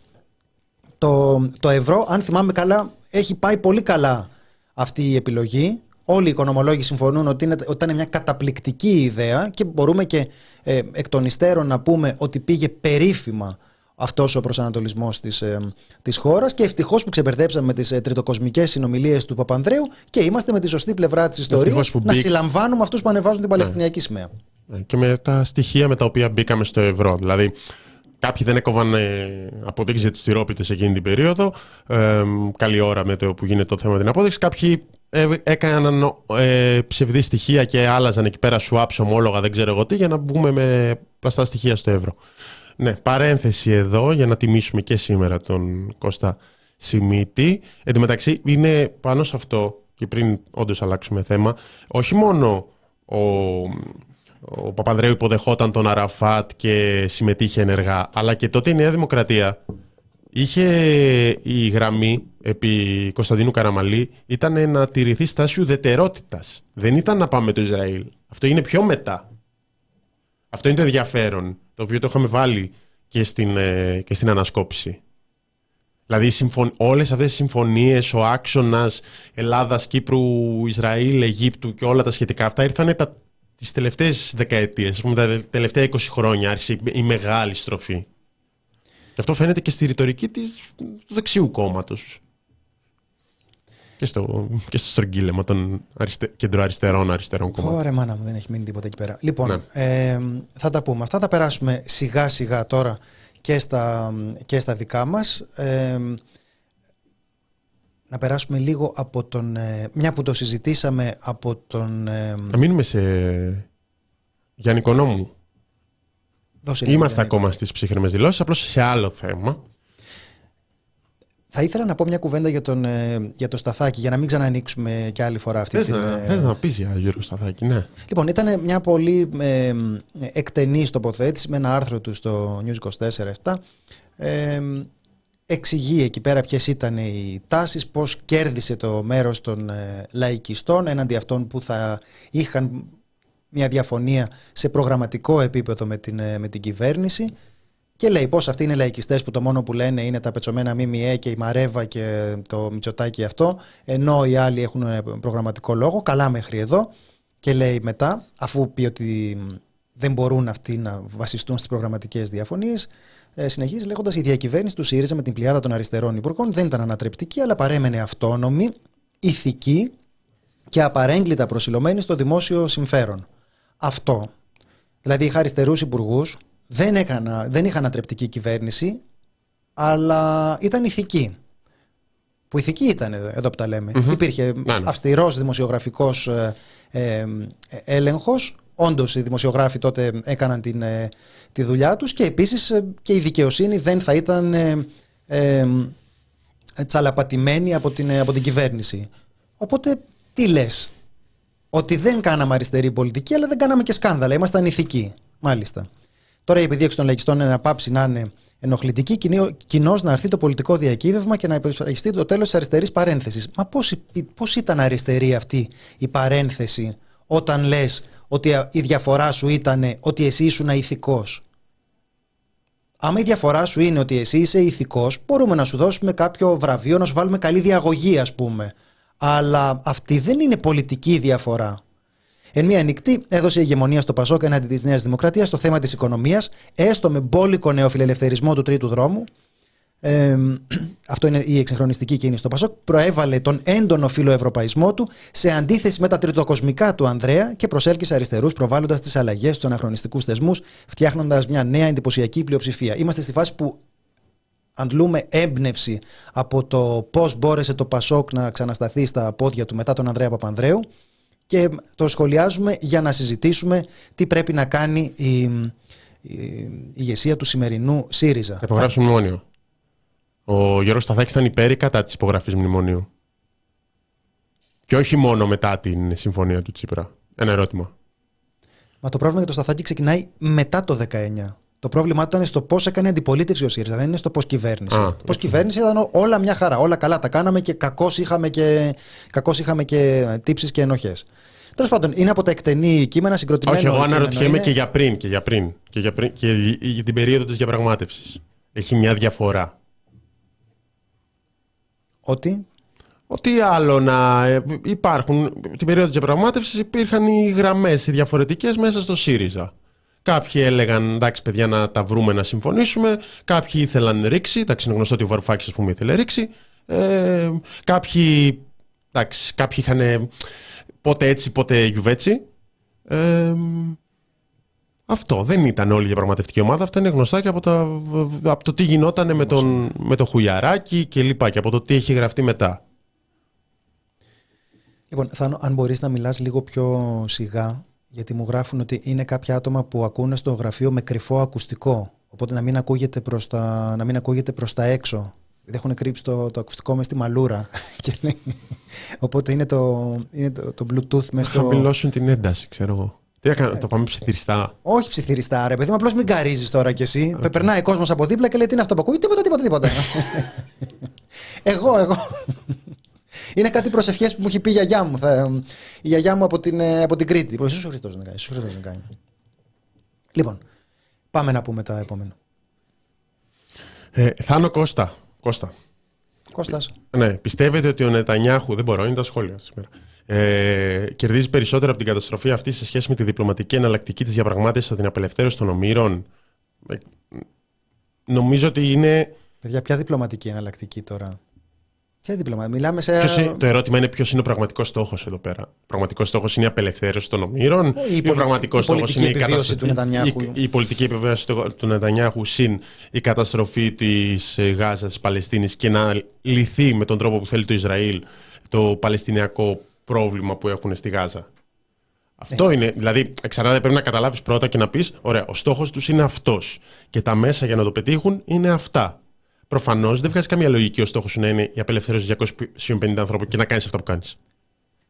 Speaker 2: Το, το ευρώ αν θυμάμαι καλά έχει πάει πολύ καλά αυτή η επιλογή Όλοι οι οικονομολόγοι συμφωνούν ότι, είναι, ότι ήταν μια καταπληκτική ιδέα και μπορούμε και ε, εκ των υστέρων να πούμε ότι πήγε περίφημα αυτός ο προσανατολισμός της ε, της χώρας και ευτυχώς που ξεπερδέψαμε με τις ε, τριτοκοσμικές συνομιλίες του Παπανδρέου και είμαστε με τη σωστή πλευρά της ιστορίας να συλλαμβάνουμε αυτούς που ανεβάζουν την Παλαιστινιακή σημαία.
Speaker 1: Ναι, και με τα στοιχεία με τα οποία μπήκαμε στο ευρώ. Δηλαδή, Κάποιοι δεν έκοβαν ε, αποδείξεις για τις τυρόπιτες εκείνη την περίοδο. Ε, καλή ώρα με το που γίνεται το θέμα την απόδειξη. Κάποιοι ε, έκαναν ε, ψευδή στοιχεία και άλλαζαν εκεί πέρα swaps, ομόλογα, δεν ξέρω εγώ τι, για να βγούμε με πλαστά στοιχεία στο ευρώ. Ναι, παρένθεση εδώ για να τιμήσουμε και σήμερα τον Κώστα Σιμίτη. Εν τω μεταξύ, είναι πάνω σε αυτό, και πριν όντως αλλάξουμε θέμα, όχι μόνο ο, ο Παπανδρέου υποδεχόταν τον Αραφάτ και συμμετείχε ενεργά, αλλά και τότε η Νέα Δημοκρατία είχε η γραμμή επί Κωνσταντίνου Καραμαλή ήταν να τηρηθεί στάση ουδετερότητας. Δεν ήταν να πάμε το Ισραήλ. Αυτό είναι πιο μετά. Αυτό είναι το ενδιαφέρον, το οποίο το είχαμε βάλει και στην, ε, και στην ανασκόπηση. Δηλαδή συμφων... όλες αυτές οι συμφωνίες, ο άξονας Ελλάδας, Κύπρου, Ισραήλ, Αιγύπτου και όλα τα σχετικά αυτά ήρθαν τα... τις τελευταίες δεκαετίες, πούμε, τα τελευταία 20 χρόνια άρχισε η μεγάλη στροφή. Και αυτό φαίνεται και στη ρητορική της, του δεξιού κόμματος και στο, και στο στρογγύλεμα των αριστε, κεντροαριστερών αριστερών κομμάτων.
Speaker 2: Ωραία, μάνα μου, δεν έχει μείνει τίποτα εκεί πέρα. Λοιπόν, ναι. ε, θα τα πούμε. Αυτά θα περάσουμε σιγά σιγά τώρα και στα, και στα δικά μας. Ε, να περάσουμε λίγο από τον... Ε, μια που το συζητήσαμε από τον... Ε,
Speaker 1: θα μείνουμε σε Γιάννη Κονόμου. Είμαστε ακόμα στις ψύχρεμες δηλώσεις, απλώς σε άλλο θέμα.
Speaker 2: Θα ήθελα να πω μια κουβέντα για, τον, ε, για το Σταθάκη, για να μην ξανανοίξουμε και άλλη φορά αυτή
Speaker 1: την. Να, ε... να πεις για Γιώργο Σταθάκη, ναι.
Speaker 2: Λοιπόν, ήταν μια πολύ ε, εκτενής τοποθέτηση με ένα άρθρο του στο News 24-7. Ε, εξηγεί εκεί πέρα ποιες ήταν οι τάσεις, πώς κέρδισε το μέρος των ε, λαϊκιστών έναντι αυτών που θα είχαν μια διαφωνία σε προγραμματικό επίπεδο με την, ε, με την κυβέρνηση και λέει πώς αυτοί είναι λαϊκιστές που το μόνο που λένε είναι τα πετσομένα ΜΜΕ και η Μαρέβα και το Μητσοτάκι αυτό, ενώ οι άλλοι έχουν προγραμματικό λόγο. Καλά μέχρι εδώ. Και λέει μετά, αφού πει ότι δεν μπορούν αυτοί να βασιστούν στις προγραμματικές διαφωνίες, ε, συνεχίζει λέγοντας: Η διακυβέρνηση του ΣΥΡΙΖΑ με την πλειάδα των αριστερών υπουργών δεν ήταν ανατρεπτική, αλλά παρέμενε αυτόνομη, ηθική και απαρέγκλητα προσιλωμένη στο δημόσιο συμφέρον. Αυτό. Δηλαδή είχα αριστερούς υπουργούς δεν, έκανα, δεν είχα ανατρεπτική κυβέρνηση, αλλά ήταν ηθική. Που ηθική ήταν εδώ, εδώ που τα λέμε. Mm-hmm. Υπήρχε ναι, ναι. αυστηρός δημοσιογραφικός ε, ε, έλεγχος. Όντως οι δημοσιογράφοι τότε έκαναν την, ε, τη δουλειά τους και επίσης ε, και η δικαιοσύνη δεν θα ήταν ε, ε, τσαλαπατημένη από την, από την κυβέρνηση. Οπότε τι λες, ότι δεν κάναμε αριστερή πολιτική αλλά δεν κάναμε και σκάνδαλα, ήμασταν ηθικοί. Μάλιστα. Τώρα η επιδίωξη των λαϊκιστών είναι να πάψει να είναι ενοχλητική, κοινώ να έρθει το πολιτικό διακύβευμα και να υπερασπιστεί το τέλος της αριστερής παρένθεσης. Μα πώς ήταν αριστερή αυτή η παρένθεση όταν λες ότι η διαφορά σου ήταν ότι εσύ ήσουν ηθικός; Άμα η διαφορά σου είναι ότι εσύ είσαι ηθικός, μπορούμε να σου δώσουμε κάποιο βραβείο, να σου βάλουμε καλή διαγωγή, ας πούμε. Αλλά αυτή δεν είναι πολιτική διαφορά. Εν μία νυχτή έδωσε ηγεμονία στο Πασόκ εναντί της Νέας Δημοκρατίας στο θέμα της οικονομίας, έστω με μπόλικο νεοφιλελευθερισμό του τρίτου δρόμου. Ε, (clears throat) αυτό είναι η εξυγχρονιστική κίνηση στο Πασόκ. Προέβαλε τον έντονο φιλοευρωπαϊσμό του σε αντίθεση με τα τριτοκοσμικά του Ανδρέα και προσέλκυσε αριστερούς προβάλλοντας τις αλλαγές στους αναχρονιστικούς θεσμούς, φτιάχνοντας μια νέα εντυπωσιακή πλειοψηφία. Είμαστε στη φάση που αντλούμε έμπνευση από το πώς μπόρεσε το Πασόκ να ξανασταθεί στα πόδια του μετά τον Ανδρέα Παπανδρέου και το σχολιάζουμε για να συζητήσουμε τι πρέπει να κάνει η, η ηγεσία του σημερινού ΣΥΡΙΖΑ.
Speaker 1: Θα υπογράψει μνημόνιο. Ο Γιώργος Σταθάκης ήταν υπέρ ή κατά της υπογραφής μνημονίου; Και όχι μόνο μετά την συμφωνία του Τσίπρα. Ένα ερώτημα.
Speaker 2: Μα το πρόβλημα για το Σταθάκη ξεκινάει μετά το 19. Το πρόβλημά του ήταν στο πώς έκανε αντιπολίτευση ο ΣΥΡΙΖΑ, δεν είναι στο πώς κυβέρνησε.
Speaker 1: Α,
Speaker 2: Πώς κυβέρνησε ήταν όλα μια χαρά. Όλα καλά τα κάναμε και κακώς είχαμε και, κακώς είχαμε και τύψεις και ενοχές. Τέλος πάντων, είναι από τα εκτενή κείμενα συγκροτημένο.
Speaker 1: Όχι, εγώ
Speaker 2: κείμενο
Speaker 1: αναρωτιέμαι
Speaker 2: είναι.
Speaker 1: και για πριν και για πριν. Και για, πριν, και για την περίοδο της διαπραγμάτευσης. Έχει μια διαφορά.
Speaker 2: Ότι;
Speaker 1: Ότι άλλο να ε, υπάρχουν, την περίοδο της διαπραγμάτευσης υπήρχαν οι γραμμές οι διαφορετικές μέσα στο ΣΥΡΙΖΑ. Κάποιοι έλεγαν εντάξει παιδιά να τα βρούμε να συμφωνήσουμε, κάποιοι ήθελαν ρήξη, εντάξει είναι γνωστό ότι ο Βαρουφάκης ας πούμε ήθελε ρήξη, ε, κάποιοι, εντάξει, κάποιοι είχαν πότε έτσι πότε γιουβέτσι. Ε, αυτό δεν ήταν όλη η διαπραγματευτική ομάδα. Αυτά είναι γνωστά και από, τα, από το τι γινόταν με, τον, με το Χουγιαράκι και λοιπά και από το τι έχει γραφτεί μετά.
Speaker 2: Λοιπόν, Θάνο, αν μπορείς να μιλάς λίγο πιο σιγά, γιατί μου γράφουν ότι είναι κάποια άτομα που ακούνε στο γραφείο με κρυφό ακουστικό. Οπότε να μην ακούγεται προς τα, να μην ακούγεται προς τα έξω. Δεν έχουν κρύψει το, το ακουστικό μες στη μαλούρα. (laughs) Και λέει- Οπότε είναι το, είναι το, το Bluetooth μέσα
Speaker 1: Θα
Speaker 2: στο.
Speaker 1: χαμηλώσουν την ένταση, ξέρω εγώ. Τι έκανα, το πάμε ψιθυριστά;
Speaker 2: Όχι ψιθυριστά, ρε παιδί, απλώς μην καρίζεις τώρα κι εσύ. Περνάει κόσμος από δίπλα και λέει τι είναι αυτό που ακούει; Τίποτα, τίποτα, τίποτα. (laughs) εγώ, εγώ. Είναι κάτι προσευχές που μου έχει πει η γιαγιά μου. Θα, η γιαγιά μου από την, ε, από την Κρήτη. Προς Ιησούς Χριστός να κάνει. Ιησούς Χριστός να κάνει. Λοιπόν, πάμε να πούμε τα επόμενα.
Speaker 1: Ε, Θάνο Κώστα. Κώστα.
Speaker 2: Κώστας.
Speaker 1: Ναι, πιστεύετε ότι ο Νετανιάχου, δεν μπορώ, είναι τα σχόλια σήμερα, ε, κερδίζει περισσότερο από την καταστροφή αυτή σε σχέση με τη διπλωματική εναλλακτική της διαπραγμάτευσης από την απελευθέρωση των ομήρων; Ε, νομίζω ότι είναι.
Speaker 2: Παιδιά, ποια διπλωματική εναλλακτική τώρα; Ποια διπλωματική. Μιλάμε σε.
Speaker 1: Ποιος είναι- το ερώτημα είναι ποιος είναι ο πραγματικός στόχος εδώ πέρα. Ο πραγματικός στόχος είναι η απελευθέρωση των ομήρων,
Speaker 2: η
Speaker 1: ή ο
Speaker 2: πολι-
Speaker 1: πραγματικός
Speaker 2: η
Speaker 1: στόχος
Speaker 2: πολιτική
Speaker 1: είναι η,
Speaker 2: επιβίωση
Speaker 1: καταστρο-
Speaker 2: του Νετανιάχου.
Speaker 1: η, η πολιτική επιβίωση του, του Νετανιάχου συν η καταστροφή της Γάζας, της Παλαιστίνης και να λυθεί με τον τρόπο που θέλει το Ισραήλ το παλαιστινιακό πρόβλημα που έχουν στη Γάζα. Αυτό είναι. Δηλαδή, εξαρτάται, πρέπει να καταλάβεις πρώτα και να πεις: Ωραία, ο στόχος τους είναι αυτός. Και τα μέσα για να το πετύχουν είναι αυτά. Προφανώς δεν βγάζεις καμία λογική ο στόχος σου να είναι η απελευθέρωση 250 ανθρώπων και να κάνεις αυτά που κάνεις.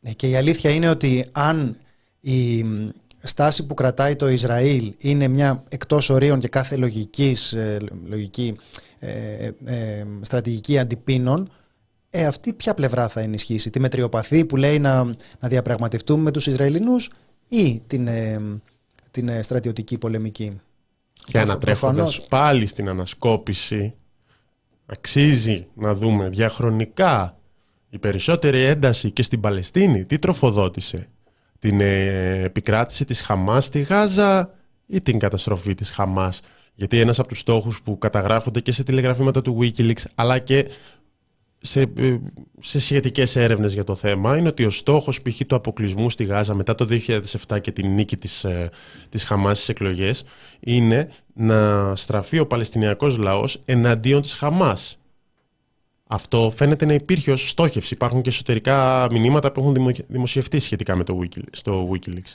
Speaker 2: Ναι, και η αλήθεια είναι ότι αν η μ, στάση που κρατάει το Ισραήλ είναι μια εκτός ορίων και κάθε λογικής, ε, λογική ε, ε, στρατηγική αντιπίνων, ε, αυτή ποια πλευρά θα ενισχύσει, τη μετριοπαθή που λέει να, να διαπραγματευτούμε με τους Ισραηλινούς ή την, ε, την ε, στρατιωτική πολεμική.
Speaker 1: Και
Speaker 2: Προφ-
Speaker 1: ανατρέφοντα
Speaker 2: προφανώς.
Speaker 1: πάλι στην ανασκόπηση, αξίζει να δούμε διαχρονικά η περισσότερη ένταση και στην Παλαιστίνη. Τι τροφοδότησε, την ε, επικράτηση της Χαμάς στη Γάζα ή την καταστροφή της Χαμάς. Γιατί ένας από τους στόχους που καταγράφονται και σε τηλεγραφήματα του Wikileaks αλλά και σε, ε, σε σχετικές έρευνες για το θέμα είναι ότι ο στόχος π.χ. του αποκλεισμού στη Γάζα μετά το 2007 και την νίκη της, ε, της Χαμάς στις εκλογές είναι να στραφεί ο Παλαιστινιακός λαός εναντίον της Χαμάς. Αυτό φαίνεται να υπήρχε ως στόχευση. Υπάρχουν και εσωτερικά μηνύματα που έχουν δημο- δημοσιευτεί σχετικά με το Wikileaks, στο Wikileaks.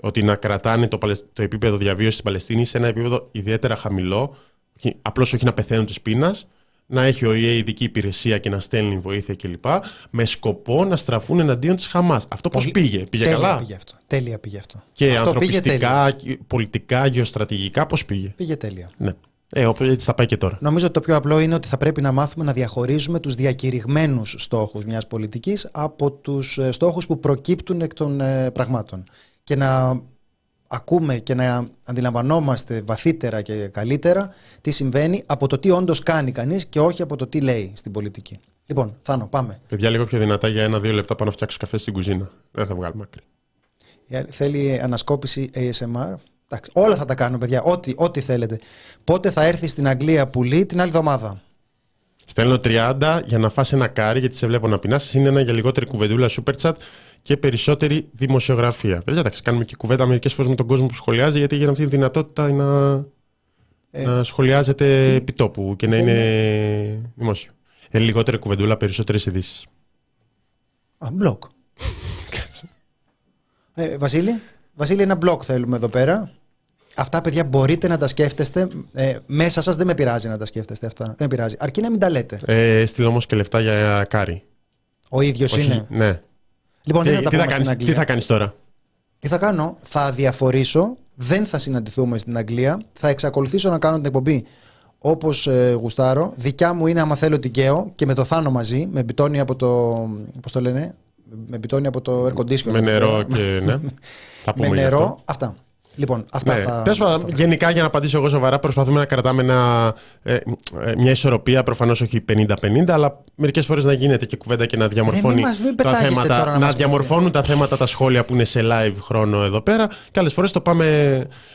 Speaker 1: Ότι να κρατάνε το, Παλαισ- το επίπεδο διαβίωσης της Παλαιστίνης σε ένα επίπεδο ιδιαίτερα χαμηλό, όχι- απλώς όχι να πεθαίνουν της πείνας, να έχει ο ΙΕ ειδική υπηρεσία και να στέλνει βοήθεια κλπ. Με σκοπό να στραφούν εναντίον της Χαμάς. Αυτό πώς
Speaker 2: Πολύ-
Speaker 1: πήγε, πήγε
Speaker 2: τέλεια
Speaker 1: καλά;
Speaker 2: Πήγε αυτό. Τέλεια πήγε αυτό.
Speaker 1: Και
Speaker 2: αυτό πήγε τέλεια.
Speaker 1: ανθρωπιστικά, πολιτικά, γεωστρατηγικά πώς πήγε;
Speaker 2: Πήγε τέλεια.
Speaker 1: Ναι. Ε, όπου έτσι θα πάει και τώρα.
Speaker 2: Νομίζω ότι το πιο απλό είναι ότι θα πρέπει να μάθουμε να διαχωρίζουμε τους διακηρυγμένους στόχους μιας πολιτικής από τους ε, στόχους που προκύπτουν εκ των ε, πραγμάτων. Και να ακούμε και να αντιλαμβανόμαστε βαθύτερα και καλύτερα τι συμβαίνει από το τι όντως κάνει κανείς και όχι από το τι λέει στην πολιτική. Λοιπόν, Θάνο, πάμε.
Speaker 1: Παιδιά, λίγο πιο δυνατά για ένα-δύο λεπτά πάνω να φτιάξω καφέ στην κουζίνα. Δεν θα βγάλουμε άκρη.
Speaker 2: Ε, Θέλει ανασκόπηση ASMR. Εντάξει, όλα θα τα κάνω, παιδιά. Ό,τι, ό,τι θέλετε. Πότε θα έρθει στην Αγγλία πουλή την άλλη εβδομάδα;
Speaker 1: Στέλνω 30 για να φας ένα κάρι, γιατί σε βλέπω να πεινάσει. Είναι ένα για λιγότερη κουβεντούλα super chat και περισσότερη δημοσιογραφία. Παιδιά, εντάξει, κάνουμε και κουβέντα μερικές φορές με τον κόσμο που σχολιάζει, γιατί για αυτή τη δυνατότητα είναι να. να σχολιάζεται επί τόπου και να
Speaker 2: δεν
Speaker 1: είναι δημόσιο. Ε, λιγότερη κουβεντούλα, περισσότερες ειδήσεις.
Speaker 2: Α, μπλοκ. ε, Βασίλη, Βασίλη, ένα μπλοκ θέλουμε εδώ πέρα. Αυτά, παιδιά, μπορείτε να τα σκέφτεστε. Ε, μέσα σας δεν με πειράζει να τα σκέφτεστε αυτά. Δεν με πειράζει. Αρκεί να μην τα λέτε.
Speaker 1: Ε, Στείλω όμως και λεφτά για κάρι.
Speaker 2: Ο ίδιος
Speaker 1: Όχι,
Speaker 2: είναι;
Speaker 1: Ναι.
Speaker 2: Λοιπόν, δεν θα
Speaker 1: τι,
Speaker 2: τα
Speaker 1: τι, θα
Speaker 2: πούμε στην
Speaker 1: κάνεις,
Speaker 2: Αγγλία.
Speaker 1: τι θα κάνεις τώρα;
Speaker 2: Τι θα κάνω, θα διαφορήσω, δεν θα συναντηθούμε στην Αγγλία, θα εξακολουθήσω να κάνω την εκπομπή όπως ε, γουστάρω. Δικιά μου είναι άμα θέλω την καίω και με το Θάνο μαζί, με μπιτόνι από το. Πώς το λένε, με μπιτόνι από το air conditioner.
Speaker 1: Με νερό και ναι. (laughs) Θα πούμε
Speaker 2: με
Speaker 1: γι'
Speaker 2: νερό.
Speaker 1: αυτό.
Speaker 2: Αυτά. Λοιπόν, αυτά
Speaker 1: Ναι.
Speaker 2: θα.
Speaker 1: Τέλος πάντων, γενικά για να απαντήσω εγώ σοβαρά, προσπαθούμε να κρατάμε ένα, ε, ε, μια ισορροπία. Προφανώς όχι 50-50, αλλά μερικές φορές να γίνεται και κουβέντα και να διαμορφώνει
Speaker 2: μη μας- μην
Speaker 1: τα
Speaker 2: πετάγεστε
Speaker 1: θέματα.
Speaker 2: τώρα να
Speaker 1: να
Speaker 2: μας
Speaker 1: διαμορφώνουν τα θέματα, τα σχόλια που είναι σε live χρόνο εδώ πέρα. Και άλλες φορές το πάμε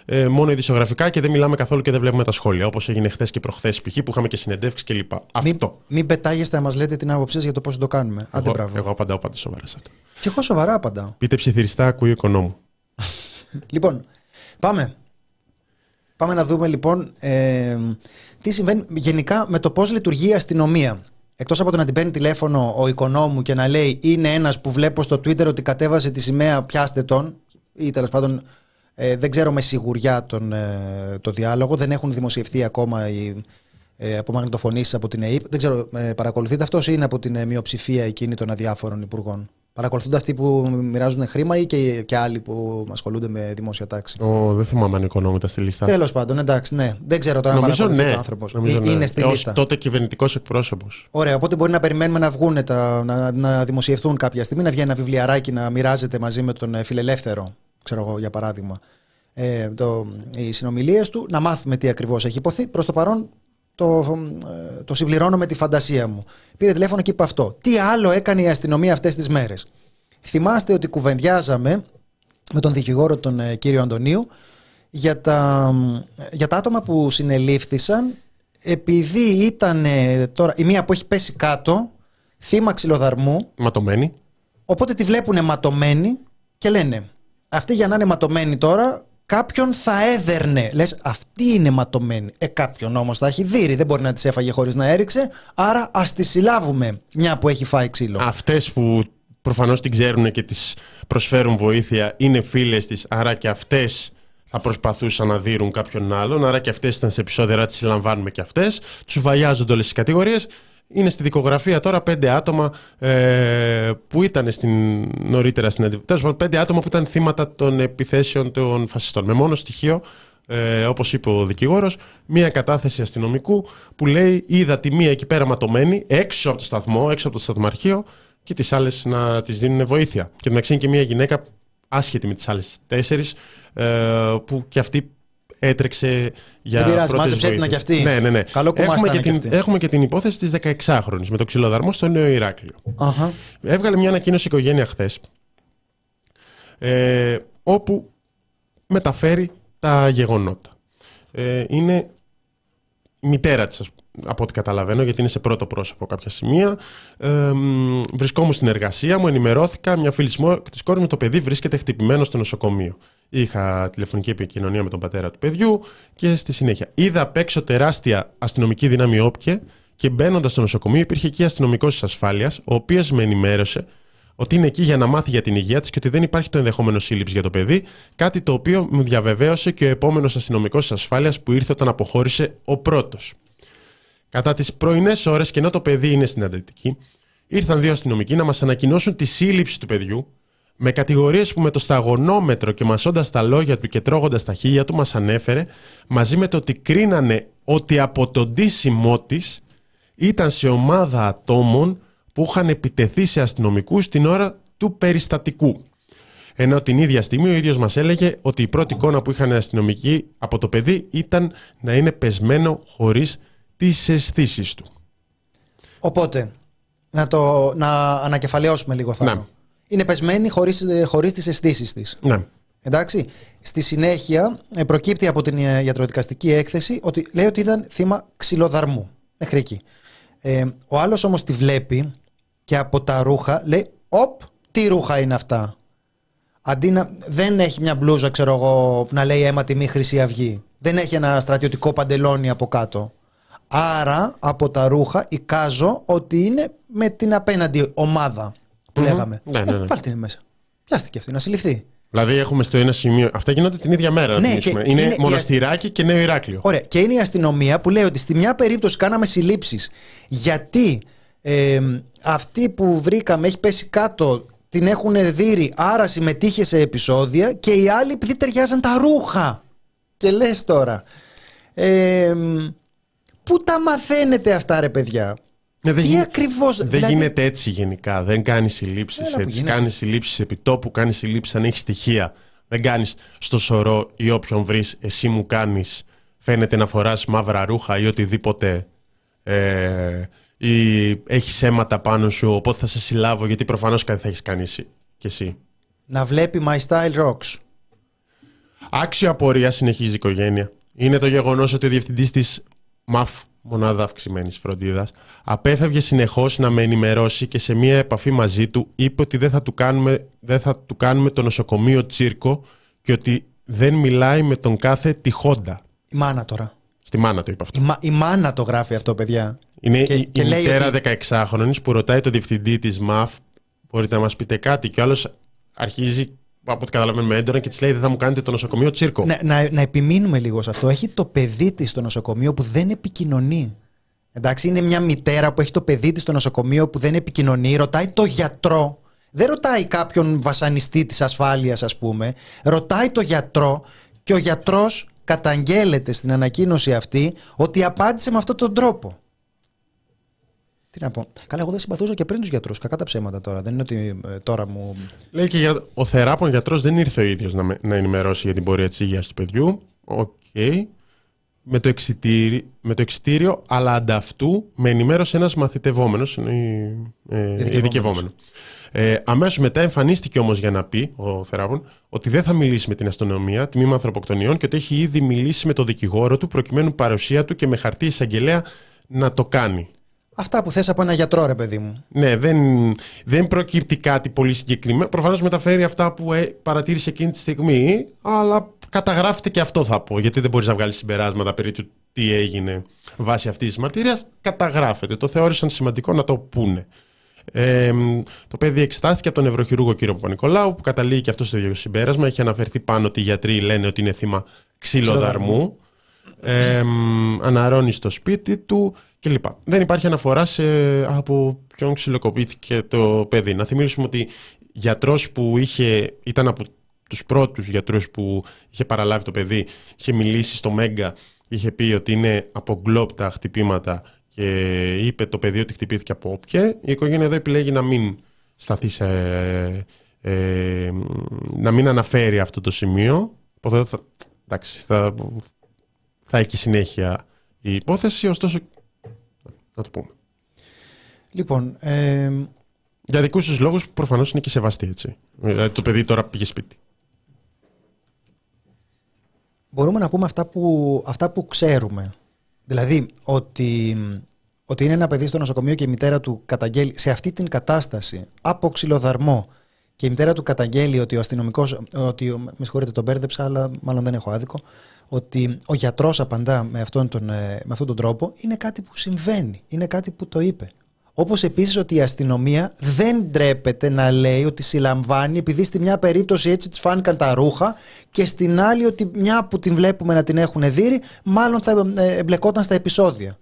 Speaker 1: ε, μόνο ειδησιογραφικά και δεν μιλάμε καθόλου και δεν βλέπουμε τα σχόλια. Όπως έγινε χθες και προχθές π.χ. που είχαμε και συνεντεύξεις κλπ.
Speaker 2: Μην,
Speaker 1: Αυτό.
Speaker 2: μην πετάγεστε να μας λέτε την άποψή σας για το πώς το κάνουμε. Άντε,
Speaker 1: Εγώ,
Speaker 2: μπράβο.
Speaker 1: εγώ απαντάω πάντα σοβαρά σε αυτό.
Speaker 2: Και εγώ σοβαρά απαντάω.
Speaker 1: Πείτε ψιθυριστά, ακούει ο οικονόμου.
Speaker 2: Λοιπόν, πάμε. Πάμε να δούμε λοιπόν ε, τι συμβαίνει γενικά με το πώς λειτουργεί η αστυνομία. Εκτός από το να την παίρνει τηλέφωνο ο οικονόμου και να λέει είναι ένας που βλέπω στο Twitter ότι κατέβασε τη σημαία πιάστε τον ή τέλος πάντων ε, δεν ξέρω με σιγουριά τον, ε, το διάλογο, δεν έχουν δημοσιευθεί ακόμα οι ε, απομαγνητοφωνήσεις από την ΕΕΠ. Δεν ξέρω, ε, παρακολουθείτε αυτός ή είναι από την ε, μειοψηφία εκείνη των αδιάφορων υπουργών; Παρακολουθούνται αυτοί που μοιράζουν χρήμα ή και, και άλλοι που ασχολούνται με δημόσια τάξη.
Speaker 1: Ο, δεν θυμάμαι αν ο οικονόμου ήταν στη λίστα.
Speaker 2: Τέλος πάντων, εντάξει, ναι. Δεν ξέρω τώρα αν
Speaker 1: Νομίζω
Speaker 2: παρακολουθείς
Speaker 1: ναι.
Speaker 2: ο άνθρωπο.
Speaker 1: Νομίζω, ναι.
Speaker 2: Είναι στη
Speaker 1: Ως
Speaker 2: λίστα.
Speaker 1: τότε κυβερνητικός εκπρόσωπος.
Speaker 2: Ωραία, οπότε μπορεί να περιμένουμε να βγουν τα, να, να δημοσιευθούν κάποια στιγμή, να βγει ένα βιβλιαράκι να μοιράζεται μαζί με τον ε, φιλελεύθερο, ξέρω εγώ για παράδειγμα, ε, το, οι συνομιλίες του, να μάθουμε τι ακριβώς έχει υποθεί. Προς το παρόν το, ε, το συμπληρώνω με τη φαντασία μου. Πήρε τηλέφωνο και είπε αυτό. Τι άλλο έκανε η αστυνομία αυτές τις μέρες; Θυμάστε ότι κουβεντιάζαμε με τον δικηγόρο τον ε, κύριο Αντωνίου για τα, για τα άτομα που συνελήφθησαν επειδή ήταν ε, τώρα η μία που έχει πέσει κάτω θύμα ξυλοδαρμού
Speaker 1: Ματωμένη.
Speaker 2: οπότε τη βλέπουν ματωμένη και λένε αυτή για να είναι ματωμένη τώρα κάποιον θα έδερνε λες αυτή είναι ματωμένη ε κάποιον όμως θα έχει δύρει δεν μπορεί να τις έφαγε χωρίς να έριξε άρα ας τη συλλάβουμε μια που έχει φάει ξύλο
Speaker 1: Αυτές που προφανώς την ξέρουν και τις προσφέρουν βοήθεια είναι φίλες της, άρα και αυτές θα προσπαθούσαν να δίνουν κάποιον άλλον, άρα και αυτές ήταν σε επεισόδια, άρα τις συλλαμβάνουμε και αυτές. Τους βαλιάζονται όλες τις κατηγορίες. Είναι στη δικογραφία τώρα πέντε άτομα ε, που ήταν στην, νωρίτερα στην αντιπολίτευση. Τέλος πάντων, πέντε άτομα που ήταν θύματα των επιθέσεων των φασιστών. Με μόνο στοιχείο, ε, όπως είπε ο δικηγόρος, μία κατάθεση αστυνομικού που λέει: Είδα τη μία εκεί πέρα ματωμένη, έξω από το σταθμό, έξω από το σταθμαρχείο, και τις άλλες να τη δίνουν βοήθεια. Και μεταξύ είναι και μία γυναίκα άσχετη με τις άλλες τέσσερις, ε, που και αυτή έτρεξε για
Speaker 2: Δεν πειράζει,
Speaker 1: πρώτες
Speaker 2: μάζεψέ την
Speaker 1: βοήθειες.
Speaker 2: και αυτή.
Speaker 1: Ναι, ναι, ναι.
Speaker 2: Καλό κομμάτι
Speaker 1: έχουμε,
Speaker 2: ήταν
Speaker 1: και
Speaker 2: και
Speaker 1: την,
Speaker 2: αυτή.
Speaker 1: έχουμε και την υπόθεση της 16χρονη με το ξυλοδαρμό στο Νέο Ηράκλειο.
Speaker 2: Αχα.
Speaker 1: Έβγαλε μια ανακοίνωση η οικογένεια χθες, ε, όπου μεταφέρει τα γεγονότα. Ε, είναι η μητέρα της, ας- από ό,τι καταλαβαίνω, γιατί είναι σε πρώτο πρόσωπο κάποια σημεία. Ε, μ, βρισκόμουν στην εργασία μου, ενημερώθηκα. Μια φίλη της κόρης μου, το παιδί βρίσκεται χτυπημένο στο νοσοκομείο. Είχα τηλεφωνική επικοινωνία με τον πατέρα του παιδιού και στη συνέχεια είδα απ' έξω τεράστια αστυνομική δύναμη όπια και μπαίνοντας στο νοσοκομείο υπήρχε εκεί αστυνομικός της ασφάλειας, ο οποίος με ενημέρωσε ότι είναι εκεί για να μάθει για την υγεία της και ότι δεν υπάρχει το ενδεχόμενο σύλληψη για το παιδί, κάτι το οποίο μου διαβεβαίωσε και ο επόμενος αστυνομικός της ασφάλειας που ήρθε όταν αποχώρησε ο πρώτος. Κατά τις πρωινές ώρες, και ενώ το παιδί είναι στην αντιτική, ήρθαν δύο αστυνομικοί να μας ανακοινώσουν τη σύλληψη του παιδιού με κατηγορίες που με το σταγονόμετρο και μασώντας τα λόγια του και τρώγοντας τα χίλια του μας ανέφερε, μαζί με το ότι κρίνανε ότι από τον ντύσιμό της ήταν σε ομάδα ατόμων που είχαν επιτεθεί σε αστυνομικούς την ώρα του περιστατικού. Ενώ την ίδια στιγμή ο ίδιος μας έλεγε ότι η πρώτη εικόνα που είχαν οι αστυνομικοί από το παιδί ήταν να είναι πεσμένο χωρίς τις αισθήσεις του.
Speaker 2: Οπότε, να, το, να ανακεφαλαιώσουμε λίγο Θάνο.
Speaker 1: Ναι.
Speaker 2: Είναι πεσμένη χωρίς, ε, χωρίς τις αισθήσεις της.
Speaker 1: Ναι.
Speaker 2: Εντάξει. Στη συνέχεια ε, προκύπτει από την ε, ιατροδικαστική έκθεση ότι λέει ότι ήταν θύμα ξυλοδαρμού. Μέχρι εκεί. Ε, ο άλλος όμως τη βλέπει και από τα ρούχα λέει «Οπ, τι ρούχα είναι αυτά». Αντί να δεν έχει μια μπλούζα, ξέρω εγώ, να λέει αίμα τιμή Χρυσή Αυγή. Δεν έχει ένα στρατιωτικό παντελόνι από κάτω. Άρα από τα ρούχα εικάζω ότι είναι με την απέναντι ομάδα που λέγαμε.
Speaker 1: Ναι, ναι, ναι.
Speaker 2: Ε, βάλτε την μέσα. Πιάστηκε αυτή να συλληφθεί.
Speaker 1: Δηλαδή έχουμε στο ένα σημείο. Αυτά γίνονται την ίδια μέρα. να
Speaker 2: Ναι,
Speaker 1: θυμίσουμε.
Speaker 2: και
Speaker 1: είναι,
Speaker 2: είναι η-
Speaker 1: μοναστηράκι και νέο Ηράκλειο.
Speaker 2: Ωραία. Και είναι η αστυνομία που λέει ότι στη μια περίπτωση κάναμε συλλήψεις γιατί ε, αυτή που βρήκαμε έχει πέσει κάτω, την έχουν δείρει, άρα συμμετείχε σε επεισόδια και οι άλλοι επειδή ταιριάζαν τα ρούχα. Και λες τώρα, ε, πού τα μαθαίνετε αυτά ρε παιδιά;
Speaker 1: Ναι, δεν
Speaker 2: Τι
Speaker 1: γίνε-
Speaker 2: ακριβώς,
Speaker 1: Δεν
Speaker 2: δηλαδή-
Speaker 1: γίνεται έτσι γενικά. Δεν κάνεις συλλήψεις
Speaker 2: Έλα που
Speaker 1: έτσι.
Speaker 2: γίνεται.
Speaker 1: Κάνεις συλλήψεις επί τόπου, κάνεις συλλήψεις αν έχεις στοιχεία. Δεν κάνεις στο σωρό ή όποιον βρεις, εσύ μου κάνεις. Φαίνεται να φοράς μαύρα ρούχα ή οτιδήποτε. Ε, ή έχεις αίματα πάνω σου, οπότε θα σε συλλάβω γιατί προφανώς κάτι θα έχεις κάνει εσύ. Και εσύ.
Speaker 2: Να βλέπει My Style Rocks.
Speaker 1: Άξιο απορία συνεχίζει η οικογένεια. Είναι το γεγονός ότι ο διευθυντής της ΜΑΦ, μονάδα αυξημένης φροντίδας, απέφευγε συνεχώς να με ενημερώσει και σε μία επαφή μαζί του είπε ότι δεν θα του κάνουμε, δεν θα του κάνουμε το νοσοκομείο τσίρκο και ότι δεν μιλάει με τον κάθε τυχόντα.
Speaker 2: Η μάνα τώρα.
Speaker 1: Στη μάνα το είπε αυτό.
Speaker 2: Η, μα- η μάνα το γράφει αυτό, παιδιά.
Speaker 1: Είναι
Speaker 2: Και-
Speaker 1: η,
Speaker 2: και
Speaker 1: η
Speaker 2: λέει
Speaker 1: μητέρα
Speaker 2: ότι-
Speaker 1: 16χρονη που ρωτάει τον διευθυντή της ΜΑΦ, μπορείτε να μας πείτε κάτι. Και ο άλλος αρχίζει, από ό,τι καταλαβαίνουμε έντονα, και της λέει: Δεν θα μου κάνετε το νοσοκομείο τσίρκο.
Speaker 2: Να, να, να επιμείνουμε λίγο σε αυτό. Έχει το παιδί της στο νοσοκομείο που δεν επικοινωνεί. Εντάξει, είναι μια μητέρα που έχει το παιδί της στο νοσοκομείο που δεν επικοινωνεί, ρωτάει το γιατρό. Δεν ρωτάει κάποιον βασανιστή της ασφάλειας, ας πούμε. Ρωτάει το γιατρό και ο γιατρός καταγγέλλεται στην ανακοίνωση αυτή ότι απάντησε με αυτόν τον τρόπο. Τι να πω. Καλά, εγώ δεν συμπαθούσα και πριν τους γιατρούς. Κακά τα ψέματα τώρα. Δεν είναι ότι ε, τώρα μου.
Speaker 1: Λέει και για, ο θεράπων γιατρός δεν ήρθε ο ίδιος να, με- να ενημερώσει για την πορεία της υγείας του παιδιού. Οκ. Με, το εξιτήριο, με το εξιτήριο, αλλά αντ' αυτού με ενημέρωσε ένας μαθητευόμενος. Ε, ειδικευόμενος. Ε, Αμέσως μετά εμφανίστηκε όμως για να πει ο θεράπων ότι δεν θα μιλήσει με την αστυνομία, τμήμα ανθρωποκτονιών και ότι έχει ήδη μιλήσει με τον δικηγόρο του προκειμένου παρουσία του και με χαρτί εισαγγελέα να το κάνει.
Speaker 2: Αυτά που θες από ένα γιατρό, ρε παιδί μου.
Speaker 1: Ναι, δεν, δεν προκύπτει κάτι πολύ συγκεκριμένο. Προφανώς μεταφέρει αυτά που ε, παρατήρησε εκείνη τη στιγμή, αλλά καταγράφεται και αυτό θα πω. Γιατί δεν μπορείς να βγάλεις συμπεράσματα περί του τι έγινε βάσει αυτής της μαρτυρίας. Καταγράφεται. Το θεώρησαν σημαντικό να το πούνε. Ε, το παιδί εξετάστηκε από τον νευροχειρούργο κύριο Παπα-Νικολάου, που καταλήγει και αυτό στο ίδιο συμπέρασμα. Έχει αναφερθεί πάνω ότι οι γιατροί λένε ότι είναι θύμα ξυλοδαρμού. Ε, αναρώνει στο σπίτι του κλπ. Δεν υπάρχει αναφορά σε από ποιον ξυλοκοπήθηκε το παιδί. Να θυμίσουμε ότι γιατρός που είχε, ήταν από τους πρώτους γιατρούς που είχε παραλάβει το παιδί, είχε μιλήσει στο Μέγκα, είχε πει ότι είναι από γκλόπ τα χτυπήματα και είπε το παιδί ότι χτυπήθηκε από όποια. Η οικογένεια εδώ επιλέγει να μην σταθεί σε, ε, να μην αναφέρει αυτό το σημείο. Οπότε θα, εντάξει, θα, θα έχει συνέχεια η υπόθεση, ωστόσο να το πούμε.
Speaker 2: Λοιπόν, ε,
Speaker 1: Για δικούς τους λόγους που προφανώς είναι και σεβαστοί έτσι. Δηλαδή το παιδί τώρα πήγε σπίτι.
Speaker 2: μπορούμε να πούμε αυτά που, αυτά που ξέρουμε. Δηλαδή ότι, ότι είναι ένα παιδί στο νοσοκομείο και η μητέρα του καταγγέλει σε αυτή την κατάσταση από ξυλοδαρμό και η μητέρα του καταγγέλει ότι ο αστυνομικός. Ότι, ο- με συγχωρείτε, τον μπέρδεψα, αλλά μάλλον δεν έχω άδικο. Ότι ο γιατρός απαντά με αυτόν, τον, ε, με αυτόν τον τρόπο είναι κάτι που συμβαίνει. Είναι κάτι που το είπε. Όπως επίσης ότι η αστυνομία δεν ντρέπεται να λέει ότι συλλαμβάνει επειδή στη μια περίπτωση έτσι της φάνηκαν τα ρούχα και στην άλλη ότι μια που την βλέπουμε να την έχουν δει, μάλλον θα ε, εμπλεκόταν στα επεισόδια.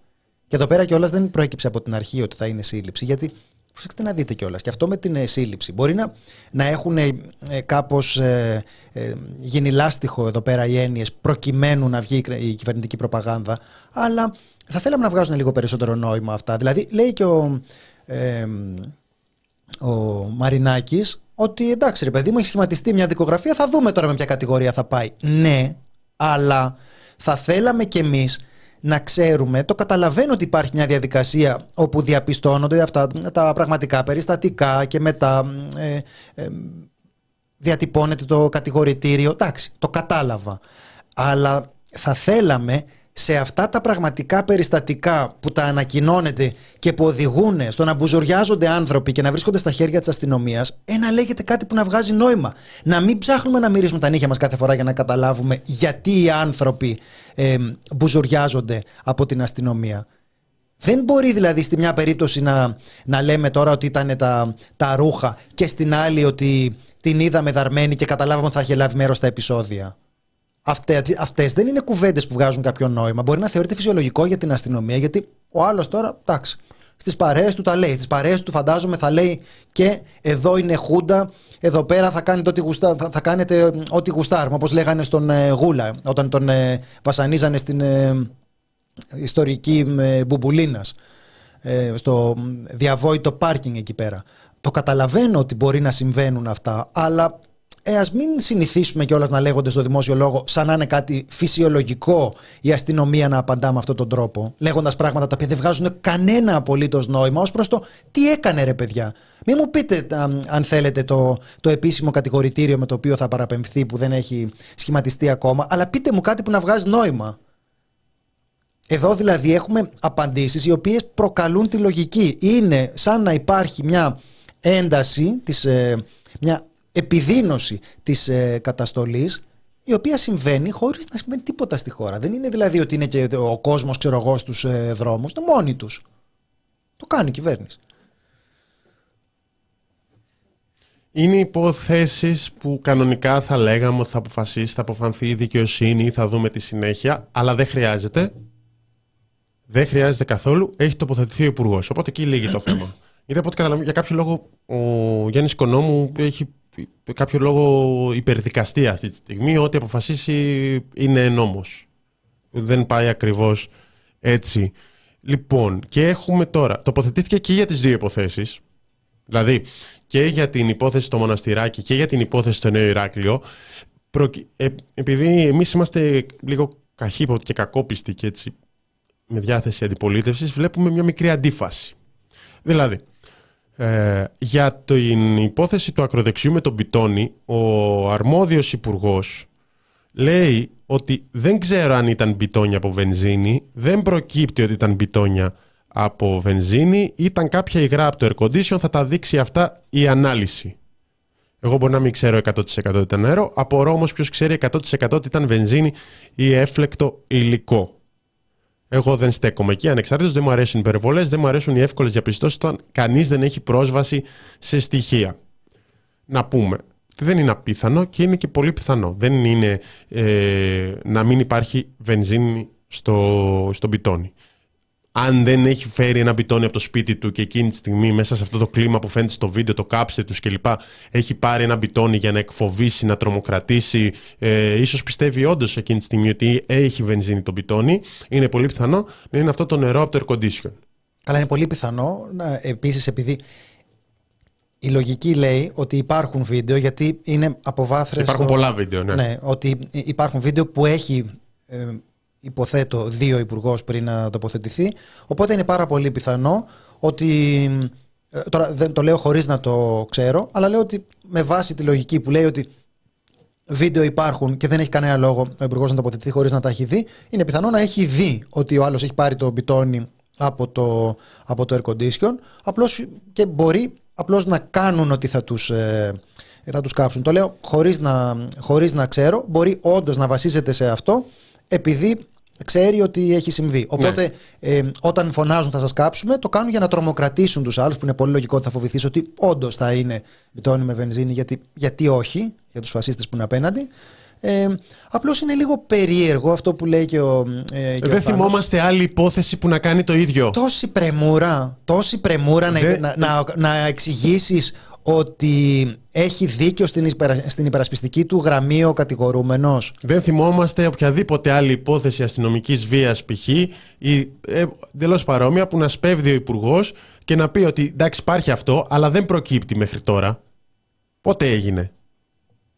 Speaker 2: Και εδώ πέρα κιόλας δεν προέκυψε από την αρχή ότι θα είναι σύλληψη, γιατί προσέξτε να δείτε κιόλας. Και αυτό με την ε, σύλληψη. Μπορεί να, να έχουν ε, κάπως ε, ε, γίνει λάστιχο εδώ πέρα οι έννοιες προκειμένου να βγει η κρα- η κυβερνητική προπαγάνδα, αλλά θα θέλαμε να βγάζουν λίγο περισσότερο νόημα αυτά. Δηλαδή, λέει και ο, ε, ο Μαρινάκης ότι εντάξει, ρε παιδί μου, έχει σχηματιστεί μια δικογραφία, θα δούμε τώρα με ποια κατηγορία θα πάει. Ναι, αλλά θα θέλαμε κι εμείς να ξέρουμε, το καταλαβαίνω ότι υπάρχει μια διαδικασία όπου διαπιστώνονται αυτά τα πραγματικά περιστατικά και μετά ε, ε, διατυπώνεται το κατηγορητήριο. Εντάξει, το κατάλαβα. Αλλά θα θέλαμε σε αυτά τα πραγματικά περιστατικά που τα ανακοινώνεται και που οδηγούν στο να μπουζουριάζονται άνθρωποι και να βρίσκονται στα χέρια της αστυνομίας, ένα λέγεται κάτι που να βγάζει νόημα. Να μην ψάχνουμε να μυρίσουμε τα νύχια μας κάθε φορά για να καταλάβουμε γιατί οι άνθρωποι ε, μπουζουριάζονται από την αστυνομία. Δεν μπορεί δηλαδή στη μια περίπτωση να, να λέμε τώρα ότι ήταν τα, τα ρούχα και στην άλλη ότι την είδαμε δαρμένη και καταλάβαμε ότι θα είχε λάβει μέρος στα επεισόδια. Αυτέ δεν είναι κουβέντες που βγάζουν κάποιο νόημα. Μπορεί να θεωρείται φυσιολογικό για την αστυνομία, γιατί ο άλλος τώρα, εντάξει, στις παρέες του τα λέει. Στις παρέες του φαντάζομαι θα λέει και εδώ είναι Χούντα, εδώ πέρα θα, κάνετε ό,τι, γουστά, θα, θα κάνετε ό,τι γουστάρουμε, όπως λέγανε στον ε, Γούλα, όταν τον ε, βασανίζανε στην ε, ιστορική ε, Μπουμπουλίνας, ε, στο διαβόητο πάρκινγκ εκεί πέρα. Το καταλαβαίνω ότι μπορεί να συμβαίνουν αυτά, αλλά ε, ας μην συνηθίσουμε κιόλας να λέγονται στο δημόσιο λόγο σαν να είναι κάτι φυσιολογικό η αστυνομία να απαντά με αυτόν τον τρόπο, λέγοντας πράγματα τα οποία δεν βγάζουν κανένα απολύτως νόημα ως προς το τι έκανε ρε παιδιά. Μην μου πείτε αν θέλετε το, το επίσημο κατηγορητήριο με το οποίο θα παραπεμφθεί που δεν έχει σχηματιστεί ακόμα, αλλά πείτε μου κάτι που να βγάζει νόημα. Εδώ δηλαδή έχουμε απαντήσεις οι οποίες προκαλούν τη λογική. Είναι σαν να υπάρχει μια ένταση, της, ε, μια επιδίνωση της ε, καταστολής η οποία συμβαίνει χωρίς να σημαίνει τίποτα στη χώρα. Δεν είναι δηλαδή ότι είναι και ο κόσμος ξέρω εγώ στους ε, δρόμους, είναι μόνοι τους. Το κάνει η κυβέρνηση.
Speaker 1: Είναι υποθέσεις που κανονικά θα λέγαμε ότι θα αποφασίσει, θα αποφανθεί η δικαιοσύνη, θα δούμε τη συνέχεια, αλλά δεν χρειάζεται. Δεν χρειάζεται καθόλου. Έχει τοποθετηθεί ο Υπουργός. Οπότε εκεί λύγει το θέμα. (clears throat) Γιατί από ό,τι καταλαβαίνω, για κάποιο λόγο ο Γιάννης Οικονόμου έχει κάποιο λόγο υπερδικαστεί αυτή τη στιγμή. Ό,τι αποφασίσει είναι νόμος. Δεν πάει ακριβώς έτσι. Λοιπόν, και έχουμε τώρα, τοποθετήθηκε και για τις δύο υποθέσεις, δηλαδή και για την υπόθεση στο Μοναστηράκι και για την υπόθεση στο Νέο Ηράκλειο, ε, επειδή εμείς είμαστε λίγο καχύποπτοι και κακόπιστοι και έτσι με διάθεση αντιπολίτευσης, βλέπουμε μια μικρή αντίφαση. Δηλαδή, ε, για την υπόθεση του ακροδεξιού με τον Πιτόνι, ο αρμόδιος υπουργός λέει ότι δεν ξέρω αν ήταν μπιτόνια από βενζίνη, δεν προκύπτει ότι ήταν μπιτόνια από βενζίνη, ήταν κάποια υγρά από το air condition, θα τα δείξει αυτά η ανάλυση. Εγώ μπορεί να μην ξέρω 100% ότι ήταν νερό, απορώ όμως ποιος ξέρει 100% ότι ήταν βενζίνη ή έφλεκτο υλικό. Εγώ δεν στέκομαι εκεί ανεξάρτητος, δεν μου αρέσουν οι υπερβολές, δεν μου αρέσουν οι εύκολες διαπιστώσεις όταν κανείς δεν έχει πρόσβαση σε στοιχεία. Να πούμε, δεν είναι απίθανο και είναι και πολύ πιθανό. Δεν είναι ε, να μην υπάρχει βενζίνη στο, στο μπιτόνι αν δεν έχει φέρει ένα μπιτόνι από το σπίτι του και εκείνη τη στιγμή μέσα σε αυτό το κλίμα που φαίνεται στο βίντεο, το κάψε τους κλπ. Έχει πάρει ένα μπιτόνι για να εκφοβήσει, να τρομοκρατήσει. Ε, ίσως πιστεύει όντως εκείνη τη στιγμή ότι έχει βενζίνη το μπιτόνι. Είναι πολύ πιθανό να είναι αυτό το νερό από το air condition.
Speaker 2: Αλλά είναι πολύ πιθανό επίσης επειδή η λογική λέει ότι υπάρχουν βίντεο γιατί είναι αποβάθρες...
Speaker 1: Υπάρχουν πολλά βίντεο, ναι.
Speaker 2: ναι. Ότι υπάρχουν βίντεο που έχει ε, υποθέτω, δύο υπουργός πριν να τοποθετηθεί. Οπότε είναι πάρα πολύ πιθανό ότι. Ε, τώρα δεν το λέω χωρίς να το ξέρω, αλλά λέω ότι με βάση τη λογική που λέει ότι βίντεο υπάρχουν και δεν έχει κανένα λόγο ο υπουργός να τοποθετηθεί χωρίς να τα έχει δει, είναι πιθανό να έχει δει ότι ο άλλος έχει πάρει το μπιτόνι από το, από το air condition απλώς και μπορεί απλώς να κάνουν ότι θα τους, ε, θα τους κάψουν. Το λέω χωρίς να, χωρίς να ξέρω, μπορεί όντως να βασίζεται σε αυτό επειδή ξέρει ότι έχει συμβεί. Οπότε, ναι. ε, όταν φωνάζουν θα σας κάψουμε, το κάνουν για να τρομοκρατήσουν τους άλλους, που είναι πολύ λογικό ότι θα φοβηθείς ότι όντως θα είναι μπιτόνι με βενζίνη, γιατί, γιατί όχι, για τους φασίστες που είναι απέναντι. Ε, Απλώς είναι λίγο περίεργο αυτό που λέει και ο.
Speaker 1: Ε, και Δεν θυμόμαστε άλλη υπόθεση που να κάνει το ίδιο.
Speaker 2: Τόση πρεμούρα, τόση πρεμούρα να, να, να, να εξηγήσεις ότι έχει δίκιο στην, υπερα... στην υπερασπιστική του γραμμή ο κατηγορούμενος.
Speaker 1: Δεν θυμόμαστε οποιαδήποτε άλλη υπόθεση αστυνομικής βίας π.χ. ή ε, εντελώς παρόμοια που να σπέβδει ο Υπουργός και να πει ότι εντάξει υπάρχει αυτό, αλλά δεν προκύπτει μέχρι τώρα. Πότε έγινε;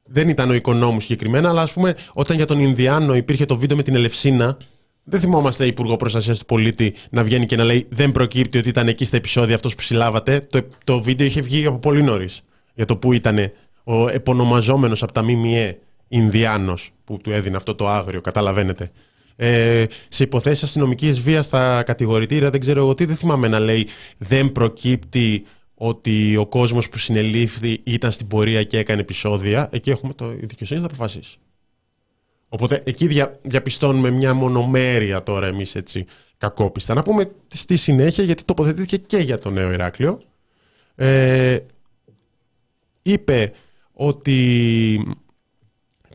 Speaker 1: Δεν ήταν ο οικονόμου συγκεκριμένα, αλλά ας πούμε όταν για τον Ινδιάνο υπήρχε το βίντεο με την Ελευσίνα, δεν θυμόμαστε Υπουργό Προστασίας του Πολίτη να βγαίνει και να λέει Δεν προκύπτει ότι ήταν εκεί στα επεισόδια αυτός που συλλάβατε. Το, το βίντεο είχε βγει από πολύ νωρίς. Για το που ήταν ο επωνομαζόμενος από τα ΜΜΕ Ινδιάνος που του έδινε αυτό το άγριο, καταλαβαίνετε. Ε, σε υποθέσεις αστυνομικής βίας στα κατηγορητήρια, δεν ξέρω εγώ τι, δεν θυμάμαι να λέει δεν προκύπτει ότι ο κόσμος που συνελήφθη ήταν στην πορεία και έκανε επεισόδια. Εκεί έχουμε το η δικαιοσύνη θα αποφασίσεις. Οπότε εκεί δια, διαπιστώνουμε μια μονομέρεια τώρα εμείς έτσι κακόπιστα. Να πούμε στη συνέχεια γιατί τοποθετήθηκε και για το νέο Ηράκλειο. Ε, είπε ότι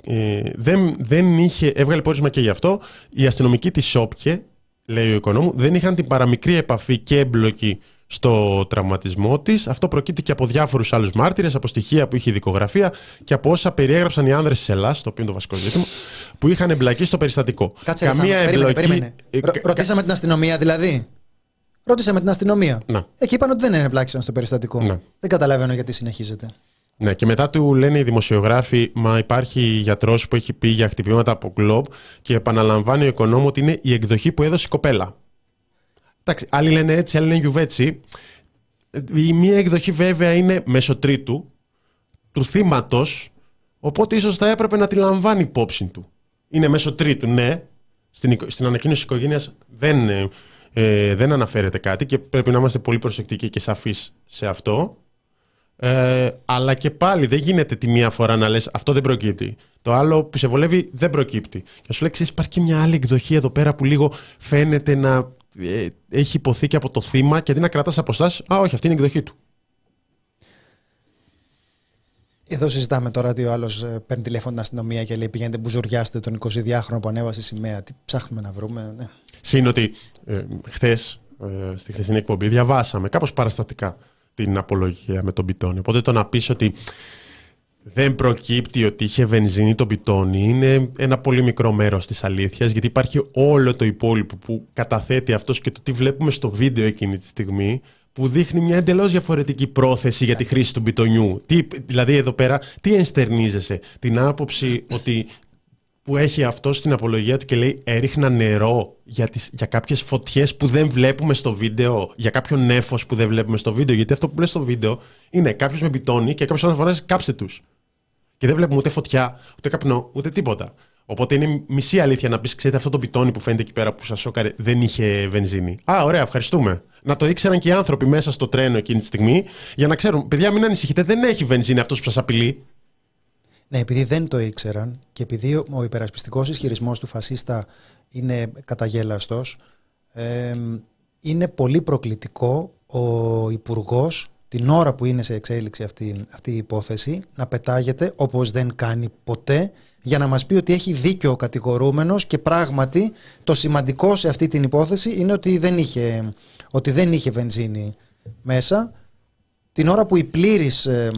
Speaker 1: ε, δεν, δεν είχε, έβγαλε πόρισμα και γι' αυτό, οι αστυνομικοί της Σόπκε, λέει ο οικονόμου, δεν είχαν την παραμικρή επαφή και έμπλοκη στο τραυματισμό της. Αυτό προκύπτει και από διάφορους άλλους μάρτυρες, από στοιχεία που είχε η δικογραφία και από όσα περιέγραψαν οι άνδρες της Ελλάδα, το οποίο είναι το βασικό ζήτημα, που είχαν εμπλακεί στο περιστατικό.
Speaker 2: Κάτσε, Καμία Καμία εμπλοκή. Περίμενε, περίμενε. Ρωτήσαμε την αστυνομία δηλαδή. Ρώτησα την αστυνομία. Να. Εκεί είπαν ότι δεν είναι εμπλάκησαν στο περιστατικό. Να. Δεν καταλαβαίνω γιατί συνεχίζεται.
Speaker 1: Ναι, και μετά του λένε οι δημοσιογράφοι, μα υπάρχει γιατρός που έχει πει για χτυπήματα από κλοπ και επαναλαμβάνει ο οικονόμο ότι είναι η εκδοχή που έδωσε η κοπέλα. Εντάξει, άλλοι λένε έτσι, άλλοι λένε γιουβέτσι. Η μία εκδοχή βέβαια είναι μέσω τρίτου του θύματος, οπότε ίσως θα έπρεπε να τη λαμβάνει υπόψη του. Είναι μέσω τρίτου, ναι. Στην, στην ανακοίνωση της οικογένειας δεν, ε, ε, δεν αναφέρεται κάτι και πρέπει να είμαστε πολύ προσεκτικοί και σαφείς σε αυτό. Ε, αλλά και πάλι δεν γίνεται τη μία φορά να λες αυτό δεν προκύπτει. Το άλλο που σε βολεύει δεν προκύπτει. Και σου λέει, υπάρχει και μια άλλη εκδοχή εδώ πέρα που λίγο φαίνεται να ε, έχει υποθεί και από το θύμα και αντί να κρατάς αποστάσεις, α όχι αυτή είναι η εκδοχή του.
Speaker 2: Εδώ συζητάμε τώρα ότι ο άλλος ε, παίρνει τηλέφωνο την αστυνομία και λέει: Πηγαίνετε μπουζουριάστε τον 22χρονο που ανέβασε σημαία. Τι ψάχνουμε να βρούμε. Ναι.
Speaker 1: Συν ότι ε, χθες, ε, στη χθεσινή εκπομπή, διαβάσαμε κάπως παραστατικά την απολογία με τον πιτόνι. Οπότε το να πεις ότι δεν προκύπτει ότι είχε βενζίνη το πιτόνι είναι ένα πολύ μικρό μέρος της αλήθειας, γιατί υπάρχει όλο το υπόλοιπο που καταθέτει αυτός και το τι βλέπουμε στο βίντεο εκείνη τη στιγμή που δείχνει μια εντελώς διαφορετική πρόθεση για τη χρήση του πιτονιού. Τι, δηλαδή εδώ πέρα τι ενστερνίζεσαι, την άποψη ότι που έχει αυτό στην απολογία του και λέει έριχνα νερό για, τις, για κάποιες φωτιές που δεν βλέπουμε στο βίντεο, για κάποιο νέφος που δεν βλέπουμε στο βίντεο, γιατί αυτό που λέει στο βίντεο είναι κάποιος με πιτώνει και κάποιος να κάψτε τους. Και δεν βλέπουμε ούτε φωτιά, ούτε καπνό, ούτε τίποτα. Οπότε είναι μισή αλήθεια να πεις: Ξέρετε, αυτό το πιτόνι που φαίνεται εκεί πέρα που σας σώκαρε δεν είχε βενζίνη. Α, ωραία, ευχαριστούμε. Να το ήξεραν και οι άνθρωποι μέσα στο τρένο εκείνη τη στιγμή για να ξέρουν: Παιδιά, μην ανησυχείτε, δεν έχει βενζίνη αυτός που σας απειλεί.
Speaker 2: Ναι, επειδή δεν το ήξεραν και επειδή ο υπερασπιστικός ισχυρισμός του φασίστα είναι καταγέλαστος, ε, είναι πολύ προκλητικό ο υπουργός την ώρα που είναι σε εξέλιξη αυτή, αυτή η υπόθεση να πετάγεται όπως δεν κάνει ποτέ για να μας πει ότι έχει δίκιο ο κατηγορούμενος και πράγματι το σημαντικό σε αυτή την υπόθεση είναι ότι δεν είχε, ότι δεν είχε βενζίνη μέσα. Την ώρα που η πλήρης ε,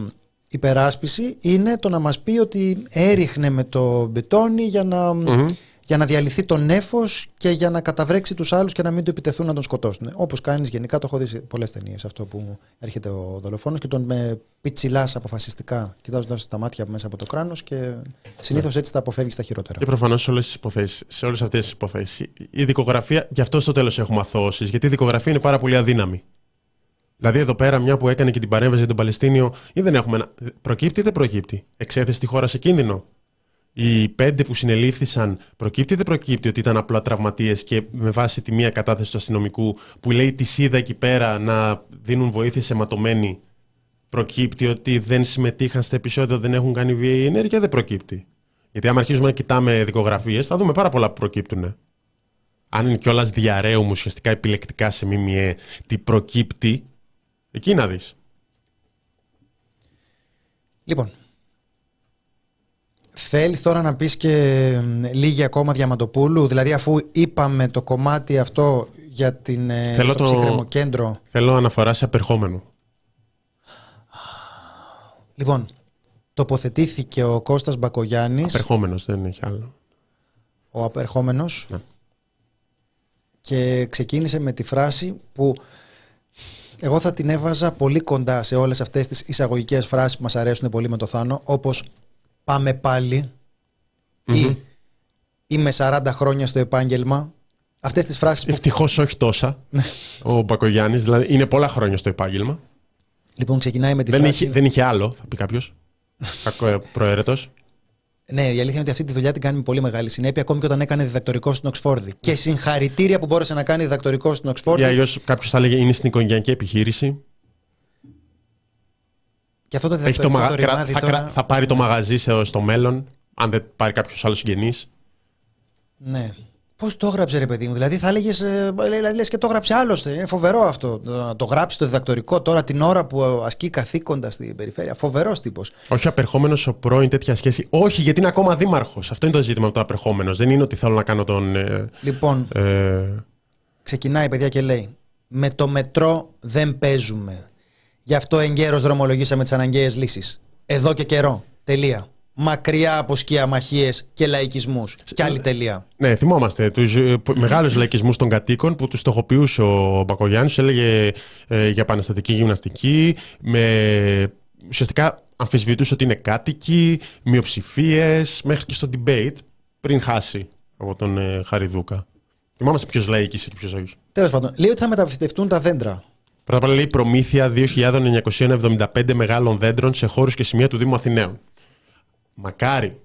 Speaker 2: υπεράσπιση είναι το να μας πει ότι έριχνε με το μπετόνι για να, για να διαλυθεί το νέφος και για να καταβρέξει τους άλλους και να μην του επιτεθούν να τον σκοτώσουν. Όπως κάνεις γενικά, το έχω δει σε πολλές ταινίες αυτό που έρχεται ο δολοφόνος και τον με πιτσιλάς αποφασιστικά κοιτάζοντας τα μάτια μέσα από το κράνος και συνήθως έτσι τα αποφεύγεις στα χειρότερα.
Speaker 1: Και προφανώς σε όλες, τις υποθέσεις, σε όλες αυτές τις υποθέσεις η δικογραφία, γι' αυτό στο τέλος έχουμε αθώσεις, γιατί η δικογραφία είναι πάρα πολύ αδύναμη. Δηλαδή, εδώ πέρα, μια που έκανε και την παρέμβαση για τον Παλαιστίνιο, ή δεν έχουμε. Προκύπτει ή δεν προκύπτει; Εξέθεση τη χώρα σε κίνδυνο; Οι πέντε που συνελήφθησαν, προκύπτει ή δεν προκύπτει ότι ήταν απλά τραυματίες και με βάση τη μία κατάθεση του αστυνομικού που λέει τη είδα εκεί πέρα να δίνουν βοήθεια σε ματωμένοι. Προκύπτει ότι δεν συμμετείχαν στα επεισόδια, δεν έχουν κάνει βίαιη ενέργεια, δεν προκύπτει. Γιατί άμα αρχίζουμε να κοιτάμε δικογραφίες, θα δούμε πάρα πολλά που προκύπτουν. Αν είναι κιόλας διαραίουμε ουσιαστικά επιλεκτικά σε ΜΜΕ τι προκύπτει, Εκεί να δεις.
Speaker 2: Λοιπόν, θέλεις τώρα να πεις και λίγη ακόμα Διαμαντοπούλου, δηλαδή αφού είπαμε το κομμάτι αυτό για την, ε, θέλω το, το κέντρο.
Speaker 1: Θέλω αναφορά σε απερχόμενο.
Speaker 2: Λοιπόν, τοποθετήθηκε ο Κώστας Μπακογιάννης.
Speaker 1: Απερχόμενος, δεν έχει άλλο.
Speaker 2: Ο απερχόμενος. Ναι. Και ξεκίνησε με τη φράση που εγώ θα την έβαζα πολύ κοντά σε όλες αυτές τις εισαγωγικές φράσεις που μας αρέσουν πολύ με το Θάνο, όπως «πάμε πάλι» ή «είμαι 40 χρόνια στο επάγγελμα». Αυτές τις φράσεις που...
Speaker 1: Ευτυχώς όχι τόσα, ναι. (laughs) ο Μπακογιάννης, δηλαδή είναι πολλά χρόνια στο επάγγελμα.
Speaker 2: Λοιπόν, ξεκινάει με τη
Speaker 1: δεν
Speaker 2: φράση...
Speaker 1: Είχε, δεν είχε άλλο, θα πει κάποιος. (laughs) Κακό προαίρετος.
Speaker 2: Ναι, η αλήθεια είναι ότι αυτή τη δουλειά την κάνει με πολύ μεγάλη συνέπεια, ακόμη και όταν έκανε διδακτορικό στην Οξφόρδη. Και συγχαρητήρια που μπόρεσε να κάνει διδακτορικό στην Οξφόρδη.
Speaker 1: Ή αλλιώς κάποιος θα έλεγε είναι στην οικογενειακή επιχείρηση.
Speaker 2: Και αυτό το
Speaker 1: Έχει το
Speaker 2: διδακτορικό
Speaker 1: μαγα...
Speaker 2: το
Speaker 1: κρα-
Speaker 2: ρημάδι
Speaker 1: θα,
Speaker 2: τώρα-
Speaker 1: κρα- θα πάρει το μαγαζί σε- στο μέλλον, αν δεν πάρει κάποιος άλλος συγγενής.
Speaker 2: Ναι. Πώς το έγραψε, ρε παιδί μου; Δηλαδή θα έλεγες. Δηλαδή λες και το έγραψε άλλος. Είναι φοβερό αυτό. Να το γράψει το διδακτορικό τώρα την ώρα που ασκεί καθήκοντα στην περιφέρεια. Φοβερός τύπος.
Speaker 1: Όχι απερχόμενος ο πρώην τέτοια σχέση. Όχι, γιατί είναι ακόμα δήμαρχος. Αυτό είναι το ζήτημα με το απερχόμενος. Δεν είναι ότι θέλω να κάνω τον. Ε,
Speaker 2: Λοιπόν,
Speaker 1: ε,
Speaker 2: ξεκινάει παιδιά και λέει: Με το μετρό δεν παίζουμε. Γι' αυτό εγκαίρως δρομολογήσαμε τις αναγκαίες λύσεις. Εδώ και καιρό. Τελεία. Μακριά από σκιαμαχίε και λαϊκισμούς. Κι άλλη τελεία.
Speaker 1: ναι, θυμόμαστε τους μεγάλους λαϊκισμούς των κατοίκων που τους στοχοποιούσε ο Μπακογιάννης. Έλεγε ε, για επαναστατική γυμναστική. Με, ουσιαστικά αμφισβητούσε ότι είναι κάτοικοι, μειοψηφίες, μέχρι και στο debate πριν χάσει από τον ε, Χαριδούκα. Θυμάμαστε ποιος λαϊκίστηκε και ποιος όχι.
Speaker 2: Τέλος πάντων, λέει ότι θα μεταφυτευτούν τα δέντρα.
Speaker 1: Πρώτα απ' όλα λέει προμήθεια 2.975 μεγάλων δέντρων σε χώρους και σημεία του Δήμου Αθηναίων. Μακάρι.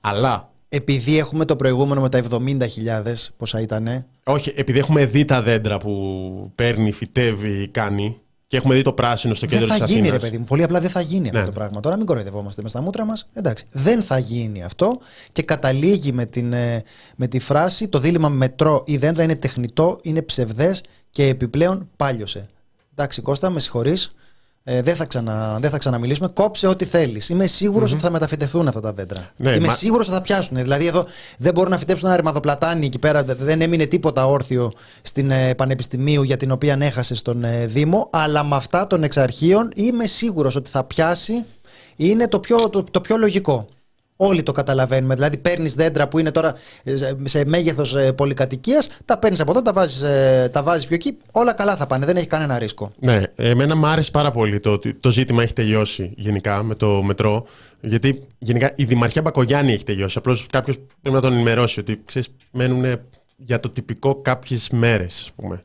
Speaker 1: Αλλά,
Speaker 2: Επειδή έχουμε το προηγούμενο με τα 70.000, πόσα ήτανε,
Speaker 1: όχι, επειδή έχουμε δει τα δέντρα που παίρνει, φυτεύει, κάνει και έχουμε δει το πράσινο στο
Speaker 2: δεν
Speaker 1: κέντρο
Speaker 2: θα
Speaker 1: της
Speaker 2: γίνει,
Speaker 1: Αθήνας.
Speaker 2: ρε παιδί μου. Πολύ απλά δεν θα γίνει αυτό
Speaker 1: Ναι.
Speaker 2: το πράγμα. Τώρα μην κοροϊδευόμαστε μες στα μούτρα μας. Εντάξει, δεν θα γίνει αυτό και καταλήγει με, την, ε, με τη φράση το δίλημα μετρό ή δέντρα είναι τεχνητό, είναι ψευδές και επιπλέον πάλιωσε. Εντάξει, Κώστα, με συγχωρείς. Ε, δεν, θα ξανα, δεν θα ξαναμιλήσουμε. Κόψε ό,τι θέλεις. Είμαι σίγουρος ότι θα μεταφυτευτούν αυτά τα δέντρα.
Speaker 1: Ναι,
Speaker 2: Είμαι
Speaker 1: μα-
Speaker 2: σίγουρος ότι θα πιάσουν. Δηλαδή, εδώ δεν μπορούν να φυτέψουν ένα ρημαδοπλατάνι εκεί πέρα. Δεν έμεινε τίποτα όρθιο στην ε, Πανεπιστημίου για την οποία έχασες στον ε, Δήμο. Αλλά με αυτά των εξαρχείων είμαι σίγουρος ότι θα πιάσει. Είναι το πιο, το, το πιο λογικό. Όλοι το καταλαβαίνουμε. Δηλαδή, παίρνεις δέντρα που είναι τώρα ε, σε- σε μέγεθος πολυκατοικίας, τα παίρνεις από εδώ, τα βάζεις τα βάζεις πιο εκεί. Όλα καλά θα πάνε. Δεν έχει κανένα ρίσκο.
Speaker 1: Ναι, εμένα μου άρεσε πάρα πολύ το ότι το ζήτημα έχει τελειώσει γενικά με το μετρό. Γιατί γενικά η Δημαρχία Μπακογιάννη έχει τελειώσει. Απλώς κάποιος πρέπει να τον ενημερώσει ότι ξέρεις, μένουν για το τυπικό κάποιες μέρες, ας πούμε.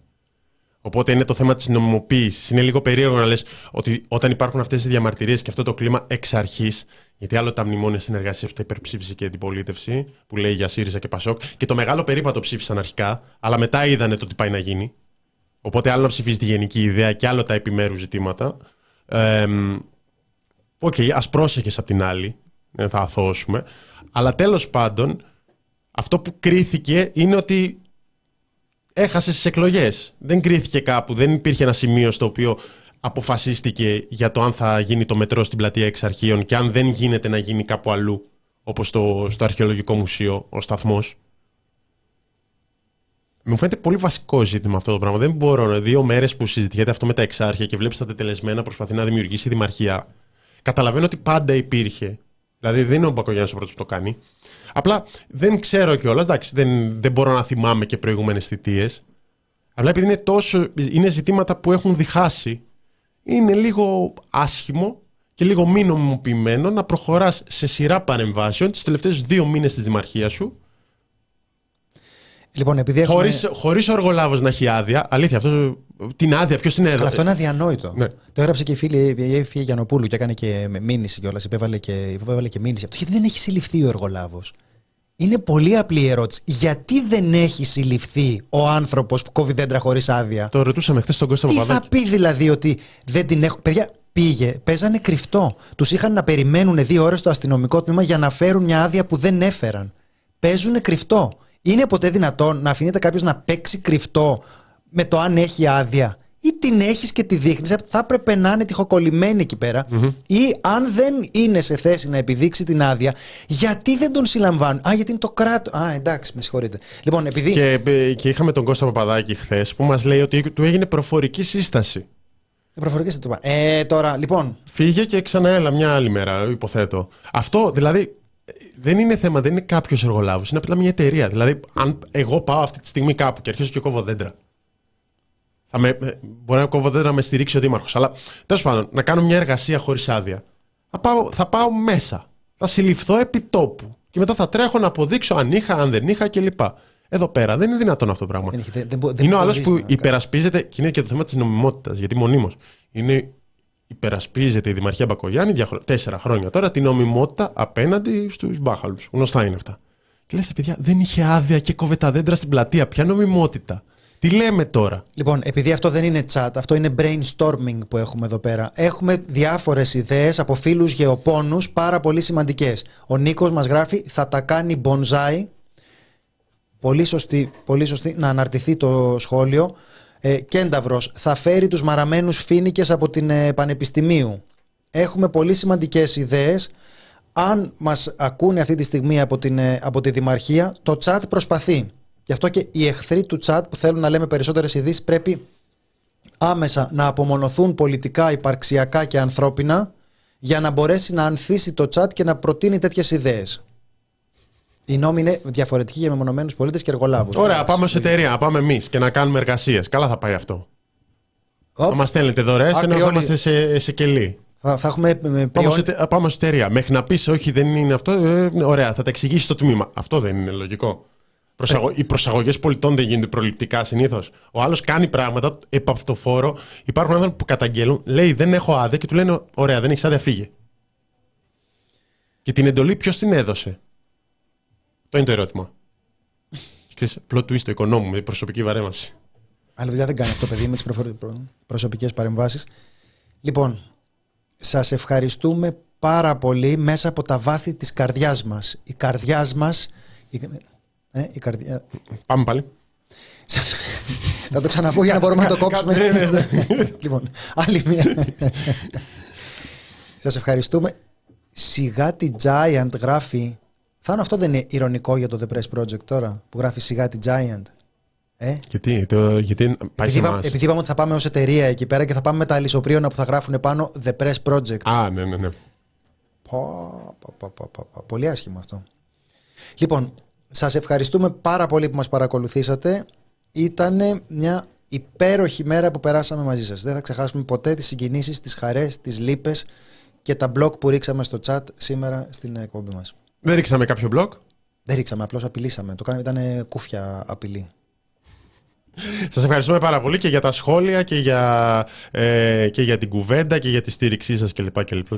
Speaker 1: Οπότε είναι το θέμα της νομιμοποίησης. Είναι λίγο περίεργο να λες ότι όταν υπάρχουν αυτές οι διαμαρτυρίες και αυτό το κλίμα εξ αρχής, γιατί άλλο τα μνημόνια συνεργασίας που τα υπερψήφισε και η αντιπολίτευση, που λέει για ΣΥΡΙΖΑ και ΠΑΣΟΚ, και το μεγάλο περίπατο ψήφισαν αρχικά, αλλά μετά είδανε το τι πάει να γίνει. Οπότε άλλο να ψηφίζει τη γενική ιδέα και άλλο τα επιμέρους ζητήματα. Ε, Οκ, ας πρόσεχες απ' την άλλη, ε, θα αθωώσουμε. Αλλά τέλος πάντων, αυτό που κρίθηκε είναι ότι έχασες στις εκλογές. Δεν κρίθηκε κάπου, δεν υπήρχε ένα σημείο στο οποίο αποφασίστηκε για το αν θα γίνει το μετρό στην πλατεία εξ αρχείων και αν δεν γίνεται να γίνει κάπου αλλού, όπως στο, στο Αρχαιολογικό Μουσείο, ο σταθμός. Μου φαίνεται πολύ βασικό ζήτημα αυτό το πράγμα. Δεν μπορώ. Δύο μέρες που συζητιέται αυτό με τα εξάρχεια και βλέπεις τα τετελεσμένα προσπαθεί να δημιουργήσει η δημαρχία. Καταλαβαίνω ότι πάντα υπήρχε. Δηλαδή δεν είναι ο Μπακογιάννης ο πρώτος που το κάνει. Απλά δεν ξέρω κιόλας. Εντάξει, δεν, δεν μπορώ να θυμάμαι και προηγούμενες θητείες. Απλά επειδή είναι, τόσο, είναι ζητήματα που έχουν διχάσει, είναι λίγο άσχημο και λίγο μη νομιμοποιημένο να προχωράς σε σειρά παρεμβάσεων τις τελευταίες δύο μήνες της δημαρχίας σου
Speaker 2: Λοιπόν, επειδή έχουμε...
Speaker 1: Χωρίς, χωρίς ο εργολάβος να έχει άδεια. Αλήθεια, αυτός, την άδεια, ποιος την έδωσε.
Speaker 2: Αλλά αυτό είναι αδιανόητο.
Speaker 1: Ναι.
Speaker 2: Το έγραψε και η φίλη η Εύη Γιανοπούλου και έκανε και με μήνυση κιόλας. Υπέβαλε και, υπέβαλε και μήνυση. Αυτό γιατί δεν έχει συλληφθεί ο εργολάβος. Είναι πολύ απλή η ερώτηση. Γιατί δεν έχει συλληφθεί ο άνθρωπος που κόβει δέντρα χωρίς άδεια;
Speaker 1: Το ρωτούσαμε χθες στον Κώστα
Speaker 2: Τι θα
Speaker 1: Παπαδάκη.
Speaker 2: πει δηλαδή ότι δεν την έχω. Παιδιά, πήγε, παίζανε κρυφτό. Τους είχαν να περιμένουν δύο ώρες στο αστυνομικό τμήμα για να φέρουν μια άδεια που δεν έφεραν. Παίζουν κρυφτό. Είναι ποτέ δυνατόν να αφήνεται κάποιος να παίξει κρυφτό με το αν έχει άδεια. Ή την έχεις και τη δείχνεις, θα έπρεπε να είναι τυχοκολλημένη εκεί πέρα. Ή αν δεν είναι σε θέση να επιδείξει την άδεια, γιατί δεν τον συλλαμβάνουν; Α, γιατί είναι το κράτος. Α, εντάξει, με συγχωρείτε. Λοιπόν, επειδή.
Speaker 1: Και, ε, και είχαμε τον Κώστα Παπαδάκη χθες που μας λέει ότι του έγινε προφορική σύσταση.
Speaker 2: Προφορικές θα το είπα. Ε, τώρα, λοιπόν,
Speaker 1: Φύγε και ξαναέλα μια άλλη μέρα, υποθέτω. Αυτό δηλαδή ε, δεν είναι θέμα, δεν είναι κάποιος εργολάβος, είναι απλά μια εταιρεία. Δηλαδή, αν εγώ πάω αυτή τη στιγμή κάπου και αρχίζω και κόβω δέντρα. Θα με, ε, μπορεί να κόβω δέντρα να με στηρίξει ο Δήμαρχος. Αλλά τέλος πάντων, να κάνω μια εργασία χωρίς άδεια. Θα πάω, θα πάω μέσα. Θα συλληφθώ επί τόπου. Και μετά θα τρέχω να αποδείξω αν είχα, αν δεν είχα κλπ. Εδώ πέρα δεν είναι δυνατόν αυτό το πράγμα.
Speaker 2: δεν, έχει- δεν, δεν, μπο- δεν
Speaker 1: είναι ο άλλος
Speaker 2: μπορείς
Speaker 1: που
Speaker 2: να-
Speaker 1: υπερασπίζεται, και είναι και το θέμα της νομιμότητας, γιατί μονίμως είναι υπερασπίζεται η Δημαρχία Μπακογιάννη τέσσερα χρόνια τώρα την νομιμότητα απέναντι στους μπάχαλους. Γνωστά είναι αυτά. Και λες, παιδιά, δεν είχε άδεια και κόβε τα δέντρα στην πλατεία. Ποια νομιμότητα; Τι λέμε τώρα;
Speaker 2: Λοιπόν, επειδή αυτό δεν είναι chat, αυτό είναι brainstorming που έχουμε εδώ πέρα. Έχουμε διάφορες ιδέες από φίλους γεωπόνους πάρα πολύ σημαντικές. Ο Νίκος μας γράφει θα τα κάνει bonsai. Πολύ σωστή, πολύ σωστή να αναρτηθεί το σχόλιο. Ε, Κένταυρος θα φέρει τους μαραμένους φίνικες από την ε, Πανεπιστημίου. Έχουμε πολύ σημαντικές ιδέες. Αν μας ακούνε αυτή τη στιγμή από, την, ε, από τη Δημαρχία, το chat προσπαθεί. Γι' αυτό και οι εχθροί του chat που θέλουν να λέμε περισσότερες ειδήσεις πρέπει άμεσα να απομονωθούν πολιτικά, υπαρξιακά και ανθρώπινα για να μπορέσει να ανθίσει το chat και να προτείνει τέτοιες ιδέες. Οι νόμοι είναι διαφορετικοί για μεμονωμένους πολίτες και εργολάβους.
Speaker 1: Ωραία, πάμε σε εταιρεία, πάμε εμείς και να κάνουμε εργασίες. Καλά θα πάει αυτό. Θα μας στέλνετε δωρεές ενώ θα είμαστε σε, σε κελί.
Speaker 2: Θα, θα έχουμε
Speaker 1: πριόν... πάμε, σε, πάμε σε εταιρεία. Μέχρι να πεις όχι, δεν είναι αυτό. Ε, ωραία, θα τα εξηγήσεις το τμήμα. Αυτό δεν είναι λογικό. Προσαγω... Οι προσαγωγές πολιτών δεν γίνονται προληπτικά συνήθως. Ο άλλος κάνει πράγματα επ' αυτοφόρο. Υπάρχουν άνθρωποι που καταγγέλουν, λέει δεν έχω άδεια και του λένε Ωραία, δεν έχεις άδεια, φύγε. Και την εντολή ποιος την έδωσε; Αυτό είναι το ερώτημα. Ξέρεις, plot twist το οικονόμου με προσωπική βαρέμαση.
Speaker 2: Άλλη δουλειά δεν κάνει αυτό, παιδί, με τι προσωπικές παρεμβάσεις. Λοιπόν, σας ευχαριστούμε πάρα πολύ μέσα από τα βάθη της καρδιάς μας. Η καρδιάς μας. Η... Ε, η καρδιά...
Speaker 1: Πάμε πάλι. (laughs)
Speaker 2: Θα το ξαναπώ για να μπορούμε να το (laughs) κόψουμε.
Speaker 1: Ναι, ναι, ναι.
Speaker 2: λοιπόν, άλλη μία. Σας ευχαριστούμε. Σιγά τη Giant γράφει Θάνο, αυτό δεν είναι ηρωνικό για το The Press Project τώρα που γράφει σιγά τη Giant; Ε;
Speaker 1: Γιατί, το, γιατί πάει
Speaker 2: επειδή, είπα, επειδή είπαμε ότι θα πάμε ως εταιρεία εκεί πέρα και θα πάμε με τα αλυσοπρίωνα που θα γράφουν πάνω The Press Project.
Speaker 1: Α, ναι, ναι, ναι.
Speaker 2: Πω, πω, πω, πω, Πολύ άσχημο αυτό. Λοιπόν, σας ευχαριστούμε πάρα πολύ που μας παρακολουθήσατε. Ήταν μια υπέροχη μέρα που περάσαμε μαζί σας. Δεν θα ξεχάσουμε ποτέ τις συγκινήσεις, τις χαρές, τις λύπες και τα blog που ρίξαμε στο chat σήμερα στην εκπομπή μας.
Speaker 1: Δεν ρίξαμε κάποιο blog;
Speaker 2: Δεν ρίξαμε, απλώς απειλήσαμε. Το κάναμε, ήταν κούφια απειλή.
Speaker 1: Σας ευχαριστούμε πάρα πολύ και για τα σχόλια και για, ε, και για την κουβέντα και για τη στήριξή σας κλπ. κλπ.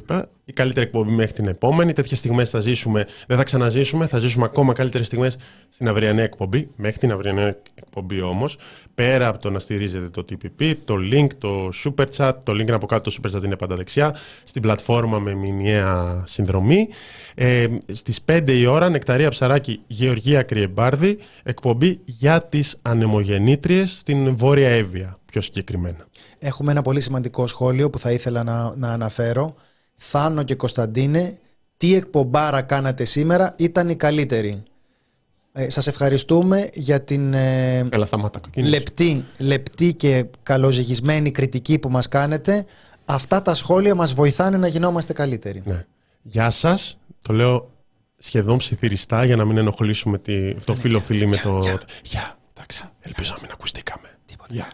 Speaker 1: Η καλύτερη εκπομπή μέχρι την επόμενη. Τέτοιες στιγμές θα ζήσουμε, δεν θα ξαναζήσουμε, θα ζήσουμε ακόμα καλύτερες στιγμές στην αυριανή εκπομπή. Μέχρι την αυριανή εκπομπή όμως, πέρα από το να στηρίζετε το TPP, το link, το super chat, το link είναι από κάτω, το super chat είναι πάντα δεξιά, στην πλατφόρμα με μηνιαία συνδρομή. Ε, στις 5 η ώρα, Νεκταρία Ψαράκη, Γεωργία Κρυεμπάρδη, εκπομπή για τις ανεμογεννήτριες στην Βόρεια Εύβοια, πιο συγκεκριμένα.
Speaker 2: Έχουμε ένα πολύ σημαντικό σχόλιο που θα ήθελα να, να αναφέρω. Θάνο και Κωνσταντίνε, τι εκπομπάρα κάνατε σήμερα, ήταν η καλύτερη. Ε, σας ευχαριστούμε για την ε, λεπτή, λεπτή και καλοζυγισμένη κριτική που μας κάνετε. Αυτά τα σχόλια μας βοηθάνε να γινόμαστε καλύτεροι.
Speaker 1: Ναι. Γεια σας. Το λέω σχεδόν ψιθυριστά για να μην ενοχλήσουμε τη, το φίλο φίλη με το... Γεια. Εντάξει. Ελπίζω να μην ακουστήκαμε.
Speaker 2: Τίποτα. Γεια.